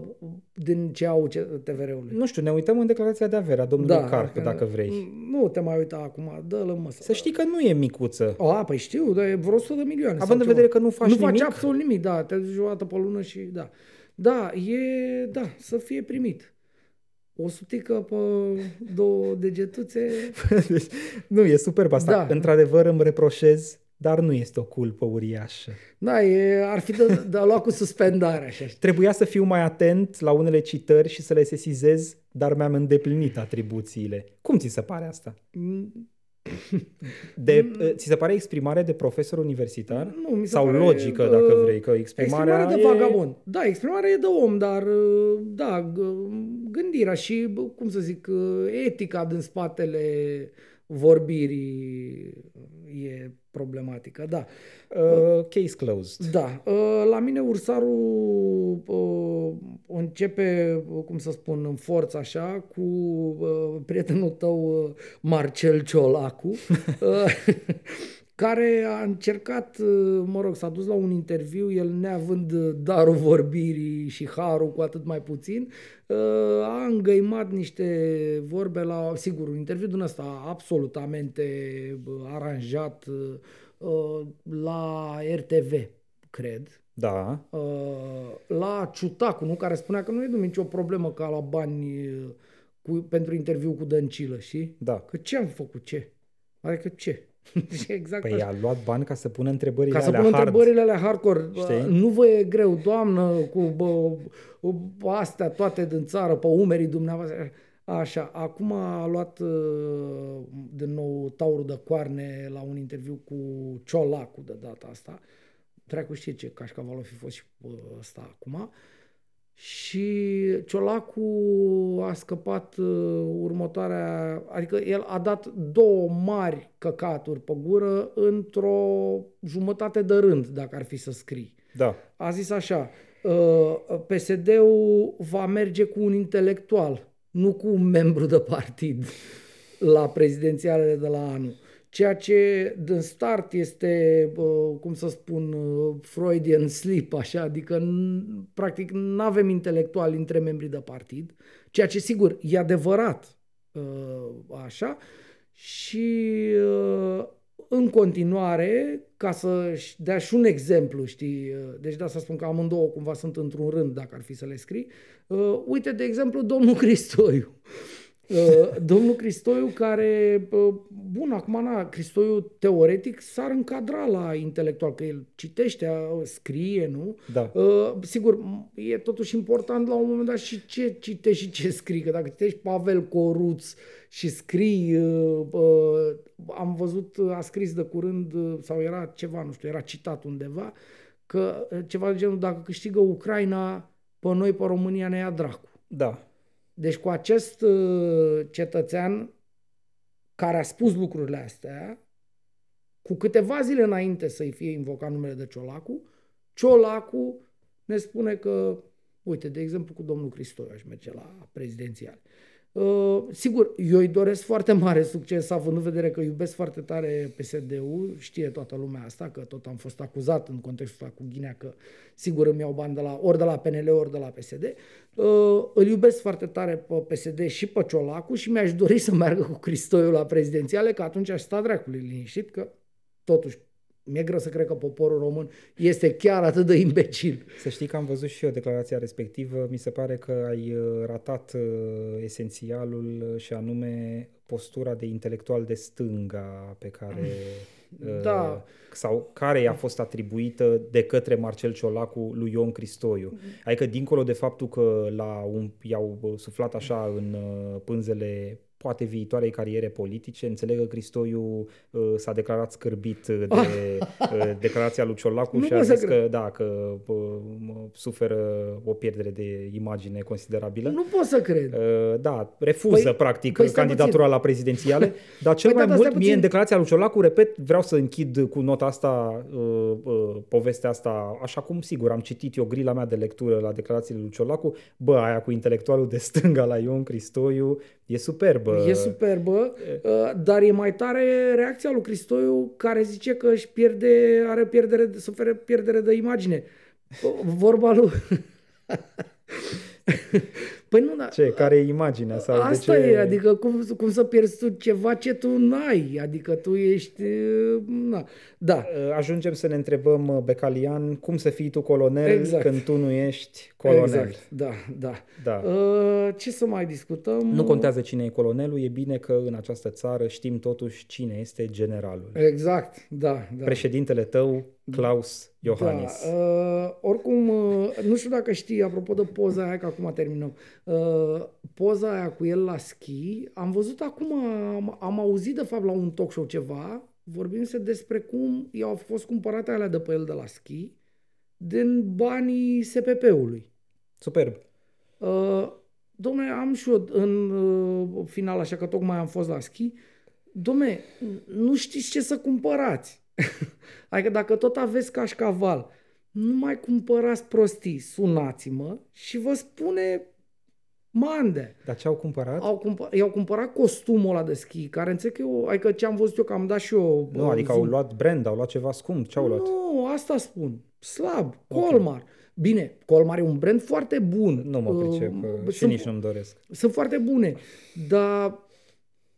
din ce au TVR-ului. Nu știu, ne uităm în declarația de avere a domnului Carp, dacă vrei. Nu te mai uita acum, dă-l mă. Să știi că nu e micuță. A, păi știu, dar e vreo 100 de milioane. Având sau în ceva. vedere că nu faci nu faci nimic? absolut nimic, da, te duci o dată pe lună și da. Da, e, da, să fie primit. O sutică pe două degetuțe. *laughs* Deci, nu, e superb asta. Da. Într-adevăr îmi reproșez, dar nu este o culpă uriașă. Da, e, ar fi de, de luat cu suspendare, așa. știi? Trebuia să fiu mai atent la unele citări și să le sesizez, dar mi-am îndeplinit atribuțiile. Cum ți se pare asta? Mm, De, ți se pare exprimare de profesor universitar? Nu, mi se Sau pare, logică, dacă uh, vrei, că exprimarea, Exprimarea de e... vagabond. Da, exprimarea e de om, dar uh, da, g- gândirea și, bă, cum să zic, uh, etica din spatele vorbirii e problematică, da. Uh, case closed. Da, uh, la mine ursarul uh, începe, uh, cum să spun, în forță așa, cu uh, prietenul tău uh, Marcel Ciolacu, *laughs* uh, care a încercat, uh, mă rog, s-a dus la un interviu, el neavând uh, darul vorbirii și harul cu atât mai puțin, uh, a îngăimat niște vorbe la, sigur, un interviu din ăsta absolutamente uh, aranjat uh, uh, la RTV, cred, Da. uh, la Ciutacu, nu? care spunea că nu e de nicio problemă ca la bani uh, cu, pentru interviu cu Dăncilă, știi? Da. Că ce am făcut, ce? Adică ce? *laughs* și exact Păi așa. a luat bani ca să pună întrebările Ca să alea pun hard. întrebările alea hardcore. Știi? Nu vă e greu, doamnă, cu bă, bă, astea toate din țară, pe umerii dumneavoastră. Așa, acum a luat uh, din nou taurul de coarne la un interviu cu Ciolacu de data asta. Dracu știe ce cașcaval o fi fost și uh, ăsta acum. Și Ciolacu a scăpat uh, următoarea, adică el a dat două mari căcaturi pe gură într-o jumătate de rând, dacă ar fi să scrii. Da. A zis așa, uh, PSD-ul va merge cu un intelectual, nu cu un membru de partid la prezidențialele de la anul. Ceea ce din start este, uh, cum să spun, uh, Freudian sleep, așa, adică n- practic nu avem intelectuali între membrii de partid, ceea ce sigur e adevărat, uh, așa, și uh, în continuare, ca să dea și un exemplu, știi, uh, deci de asta spun că amândouă cumva sunt într-un rând, dacă ar fi să le scrii, uh, uite, de exemplu, domnul Cristoiu. Uh, domnul Cristoiu care, uh, bun, acum na, Cristoiu teoretic s-ar încadra la intelectual, că el citește, uh, scrie, nu? Da. Uh, sigur, m- e totuși important la un moment dat și ce citești și ce scrii, că dacă citești Pavel Coruț și scrii, uh, uh, am văzut, uh, a scris de curând, uh, sau era ceva, nu știu, era citat undeva, că uh, ceva de genul, dacă câștigă Ucraina, pe noi, pe România ne ia dracu. Da. Deci cu acest uh, cetățean care a spus lucrurile astea, cu câteva zile înainte să-i fie invocat numele de Ciolacu, Ciolacu ne spune că, uite, de exemplu cu domnul Cristoiu aș merge la prezidențial. Uh, sigur, eu îi doresc foarte mare succes, având în vedere că iubesc foarte tare PSD-ul, știe toată lumea asta, că tot am fost acuzat în contextul ăsta cu Ghinea că sigur îmi iau bani de la, ori de la PNL, ori de la PSD. Uh, îl iubesc foarte tare pe PSD și pe Ciolacu și mi-aș dori să meargă cu Cristoiu la prezidențiale, că atunci aș sta dracului liniștit, că totuși mi-e greu să cred că poporul român este chiar atât de imbecil. Să știi că am văzut și eu declarația respectivă. Mi se pare că ai uh, ratat uh, esențialul uh, și anume postura de intelectual de stânga pe care *laughs* uh, Da. sau care i-a fost atribuită de către Marcel Ciolacu lui Ion Cristoiu. Adică dincolo de faptul că la un, i-au uh, suflat așa în uh, pânzele poate viitoarei cariere politice. Înțeleg că Cristoiu uh, s-a declarat scârbit uh, de uh, declarația lui Ciolacu *laughs* Nu și a pot să zis cred. că da, că uh, mă, suferă o pierdere de imagine considerabilă. Nu pot să cred. Uh, da, refuză Păi- practic păi stai candidatura la prezidențiale, *laughs* dar cel Păi mai da, dar stai mult mie puțin. în declarația lui Ciolacu, repet, vreau să închid cu nota asta, uh, uh, povestea asta, așa cum sigur am citit eu grila mea de lectură la declarațiile lui Ciolacu, bă, aia cu intelectualul de stânga la Ion Cristoiu e superbă. E superbă, uh, dar e mai tare reacția lui Cristoiu care zice că își pierde, are pierdere, suferă pierdere de imagine. *laughs* Vorba lui... *laughs* păi nu, dar Ce, care e imaginea? Sau asta de ce... e, adică cum, cum să pierzi tu ceva ce tu n-ai, adică tu ești... uh, Na. Da, Uh, Ajungem să ne întrebăm, uh, Becalian, cum să fii tu colonel Exact. când tu nu ești colonel? exact, da, da. Da. Uh, ce să mai discutăm? Nu contează cine e colonelul, e bine că în această țară știm totuși cine este generalul. Exact, da, da. Președintele tău, Klaus Iohannis. Da, uh, oricum, uh, nu știu dacă știi, apropo de poza aia, că acum terminăm, uh, poza aia cu el la schi, am văzut acum, am, am auzit de fapt la un talk show ceva, vorbindu-se despre cum i-au fost cumpărate alea de pe el de la schi, din banii SPP-ului. Superb. Uh, domne, am și eu în uh, final, așa că tocmai am fost la schi, domne, nu știți ce să cumpărați. *laughs* adică dacă tot aveți cașcaval, nu mai cumpărați prostii, sunați-mă și vă spune mande. Dar ce au cumpărat? Au cumpăr- i-au cumpărat costumul ăla de schi, care înțeleg că eu, adică ce am văzut eu, că am dat și eu. nu, uh, adică au zoom. luat brand, au luat ceva scump. Ce au luat? Nu, asta spun. Slab. Colmar. Bine, Colmar e un brand foarte bun. Nu mă pricep Uh, uh, și sunt- nici nu-mi doresc. sunt foarte bune, dar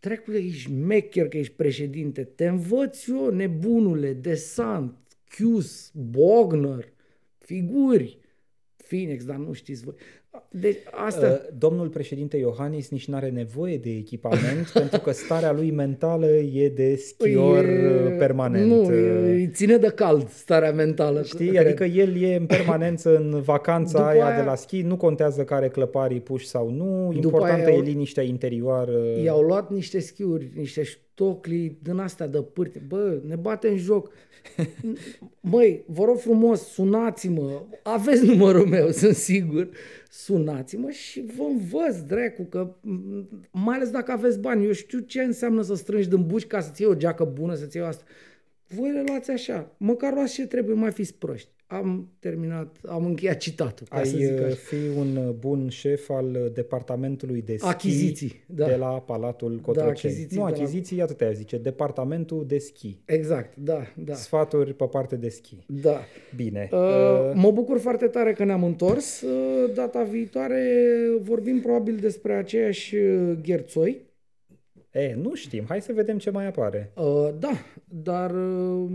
trecule, ești mecher că ești președinte, te învăț eu, nebunule, Desant, Chius, Bogner, figuri, Phoenix, dar nu știți voi. Deci asta... Uh, Domnul președinte Iohannis nici nu are nevoie de echipament *laughs* pentru că starea lui mentală e de schior E- permanent. Nu, Uh, e- îi ține de cald starea mentală. Știi? cred. Adică el e în permanență în vacanța După aia, aia- de la schi, nu contează care clăparii puși sau nu, importantă aia e au- liniștea interioară. I-au luat niște schiuri, niște ștocli din astea de pârte. Bă, ne bate în joc. *laughs* Măi, vă rog frumos, sunați-mă. Aveți numărul meu, *laughs* sunt sigur. Sunați-mă și vă învăț, dracu, că m, mai ales dacă aveți bani, eu știu ce înseamnă să strângi din buci ca să-ți iei o geacă bună, să-ți iei asta. Voi le luați așa. Măcar luați ce trebuie, mai fiți proști. Am terminat, am încheiat citatul, ca Ai să zic uh, așa. fi un uh, bun șef al uh, departamentului de schi Achiziții, da. de la Palatul Cotroceni. achiziții nu de la- achiziții, atât ai zice, departamentul de schi. Exact, da, da. Sfaturi pe parte de schi. Da. Bine. Uh, Uh, mă bucur foarte tare că ne-am întors. Uh, data viitoare vorbim probabil despre aceeași uh, gherțoi. e, nu știm. Hai să vedem ce mai apare. Uh, da, dar uh,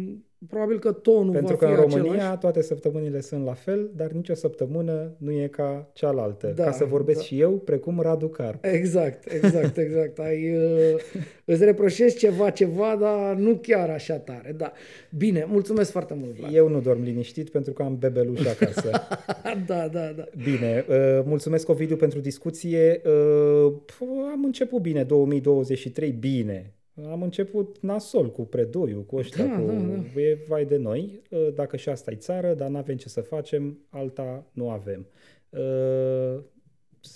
probabil că tonul Pentru va că fi în România același. toate săptămânile sunt la fel, dar nicio săptămână nu e ca cealaltă. Da, ca să vorbesc da. și eu, precum Radu Carp. Exact, exact, exact. Ai, uh, îți reproșezi ceva, ceva, dar nu chiar așa tare. Da. Bine, mulțumesc foarte mult, Vlad. Eu nu dorm liniștit pentru că am bebeluș acasă. *laughs* da, da, da. Bine, uh, mulțumesc Ovidiu pentru discuție. Uh, p- am început bine 2023, bine. Am început nasol cu predoiul, cu ăștia, Da, cu da, da. e vai de noi. Uh, Dacă și asta e țară, dar n-avem ce să facem, alta nu avem. Uh,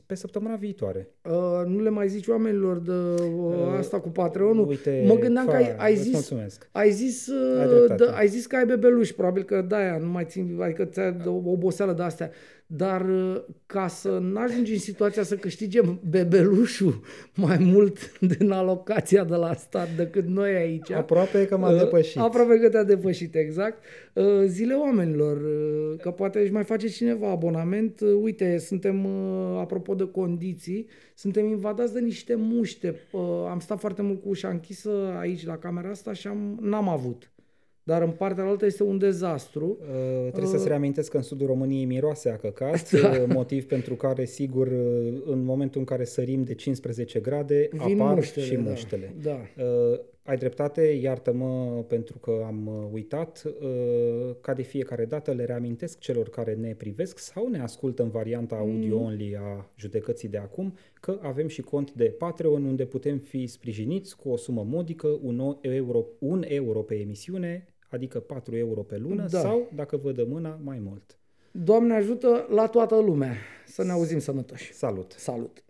Pe săptămâna viitoare. Uh, nu le mai zici oamenilor de uh, Uh, asta cu Patreonul? uite, mă gândeam că ai, fa, ai îți zis mulțumesc. Ai zis, uh, Ai dreptate. da, ai zis că ai bebeluși, probabil că de-aia nu mai țin, adică ți-a de o oboseală de astea. Dar uh, ca să nu ajungi în situația să câștigem bebelușul mai mult *laughs* din alocația de la stat decât noi aici. Aproape că m-a uh, depășit. Aproape că te-a depășit, exact. Uh, Zile oamenilor, uh, că poate își mai face cineva abonament. Uh, Uite, suntem, uh, apropo de condiții, suntem invadați de niște muște. Uh, Am stat foarte mult cu ușa închisă aici la camera asta și am, n-am avut. Dar în partea altă este un dezastru. Uh, trebuie să-ți reamintesc că în sudul României miroase a căcat, Da. uh, motiv pentru care, sigur, uh, în momentul în care sărim de 15 grade, Vin apar muștele, și da. muștele. Da. Uh, ai dreptate, iartă-mă pentru că am uh, uitat. Uh, ca de fiecare dată le reamintesc celor care ne privesc sau ne ascultă în varianta audio-only a judecății de acum că avem și cont de Patreon unde putem fi sprijiniți cu o sumă modică, un o- euro, un euro pe emisiune, adică 4 euro pe lună Da. sau, dacă vă dă mâna, mai mult. Doamne ajută la toată lumea. Să ne auzim sănătoși. Salut! Salut!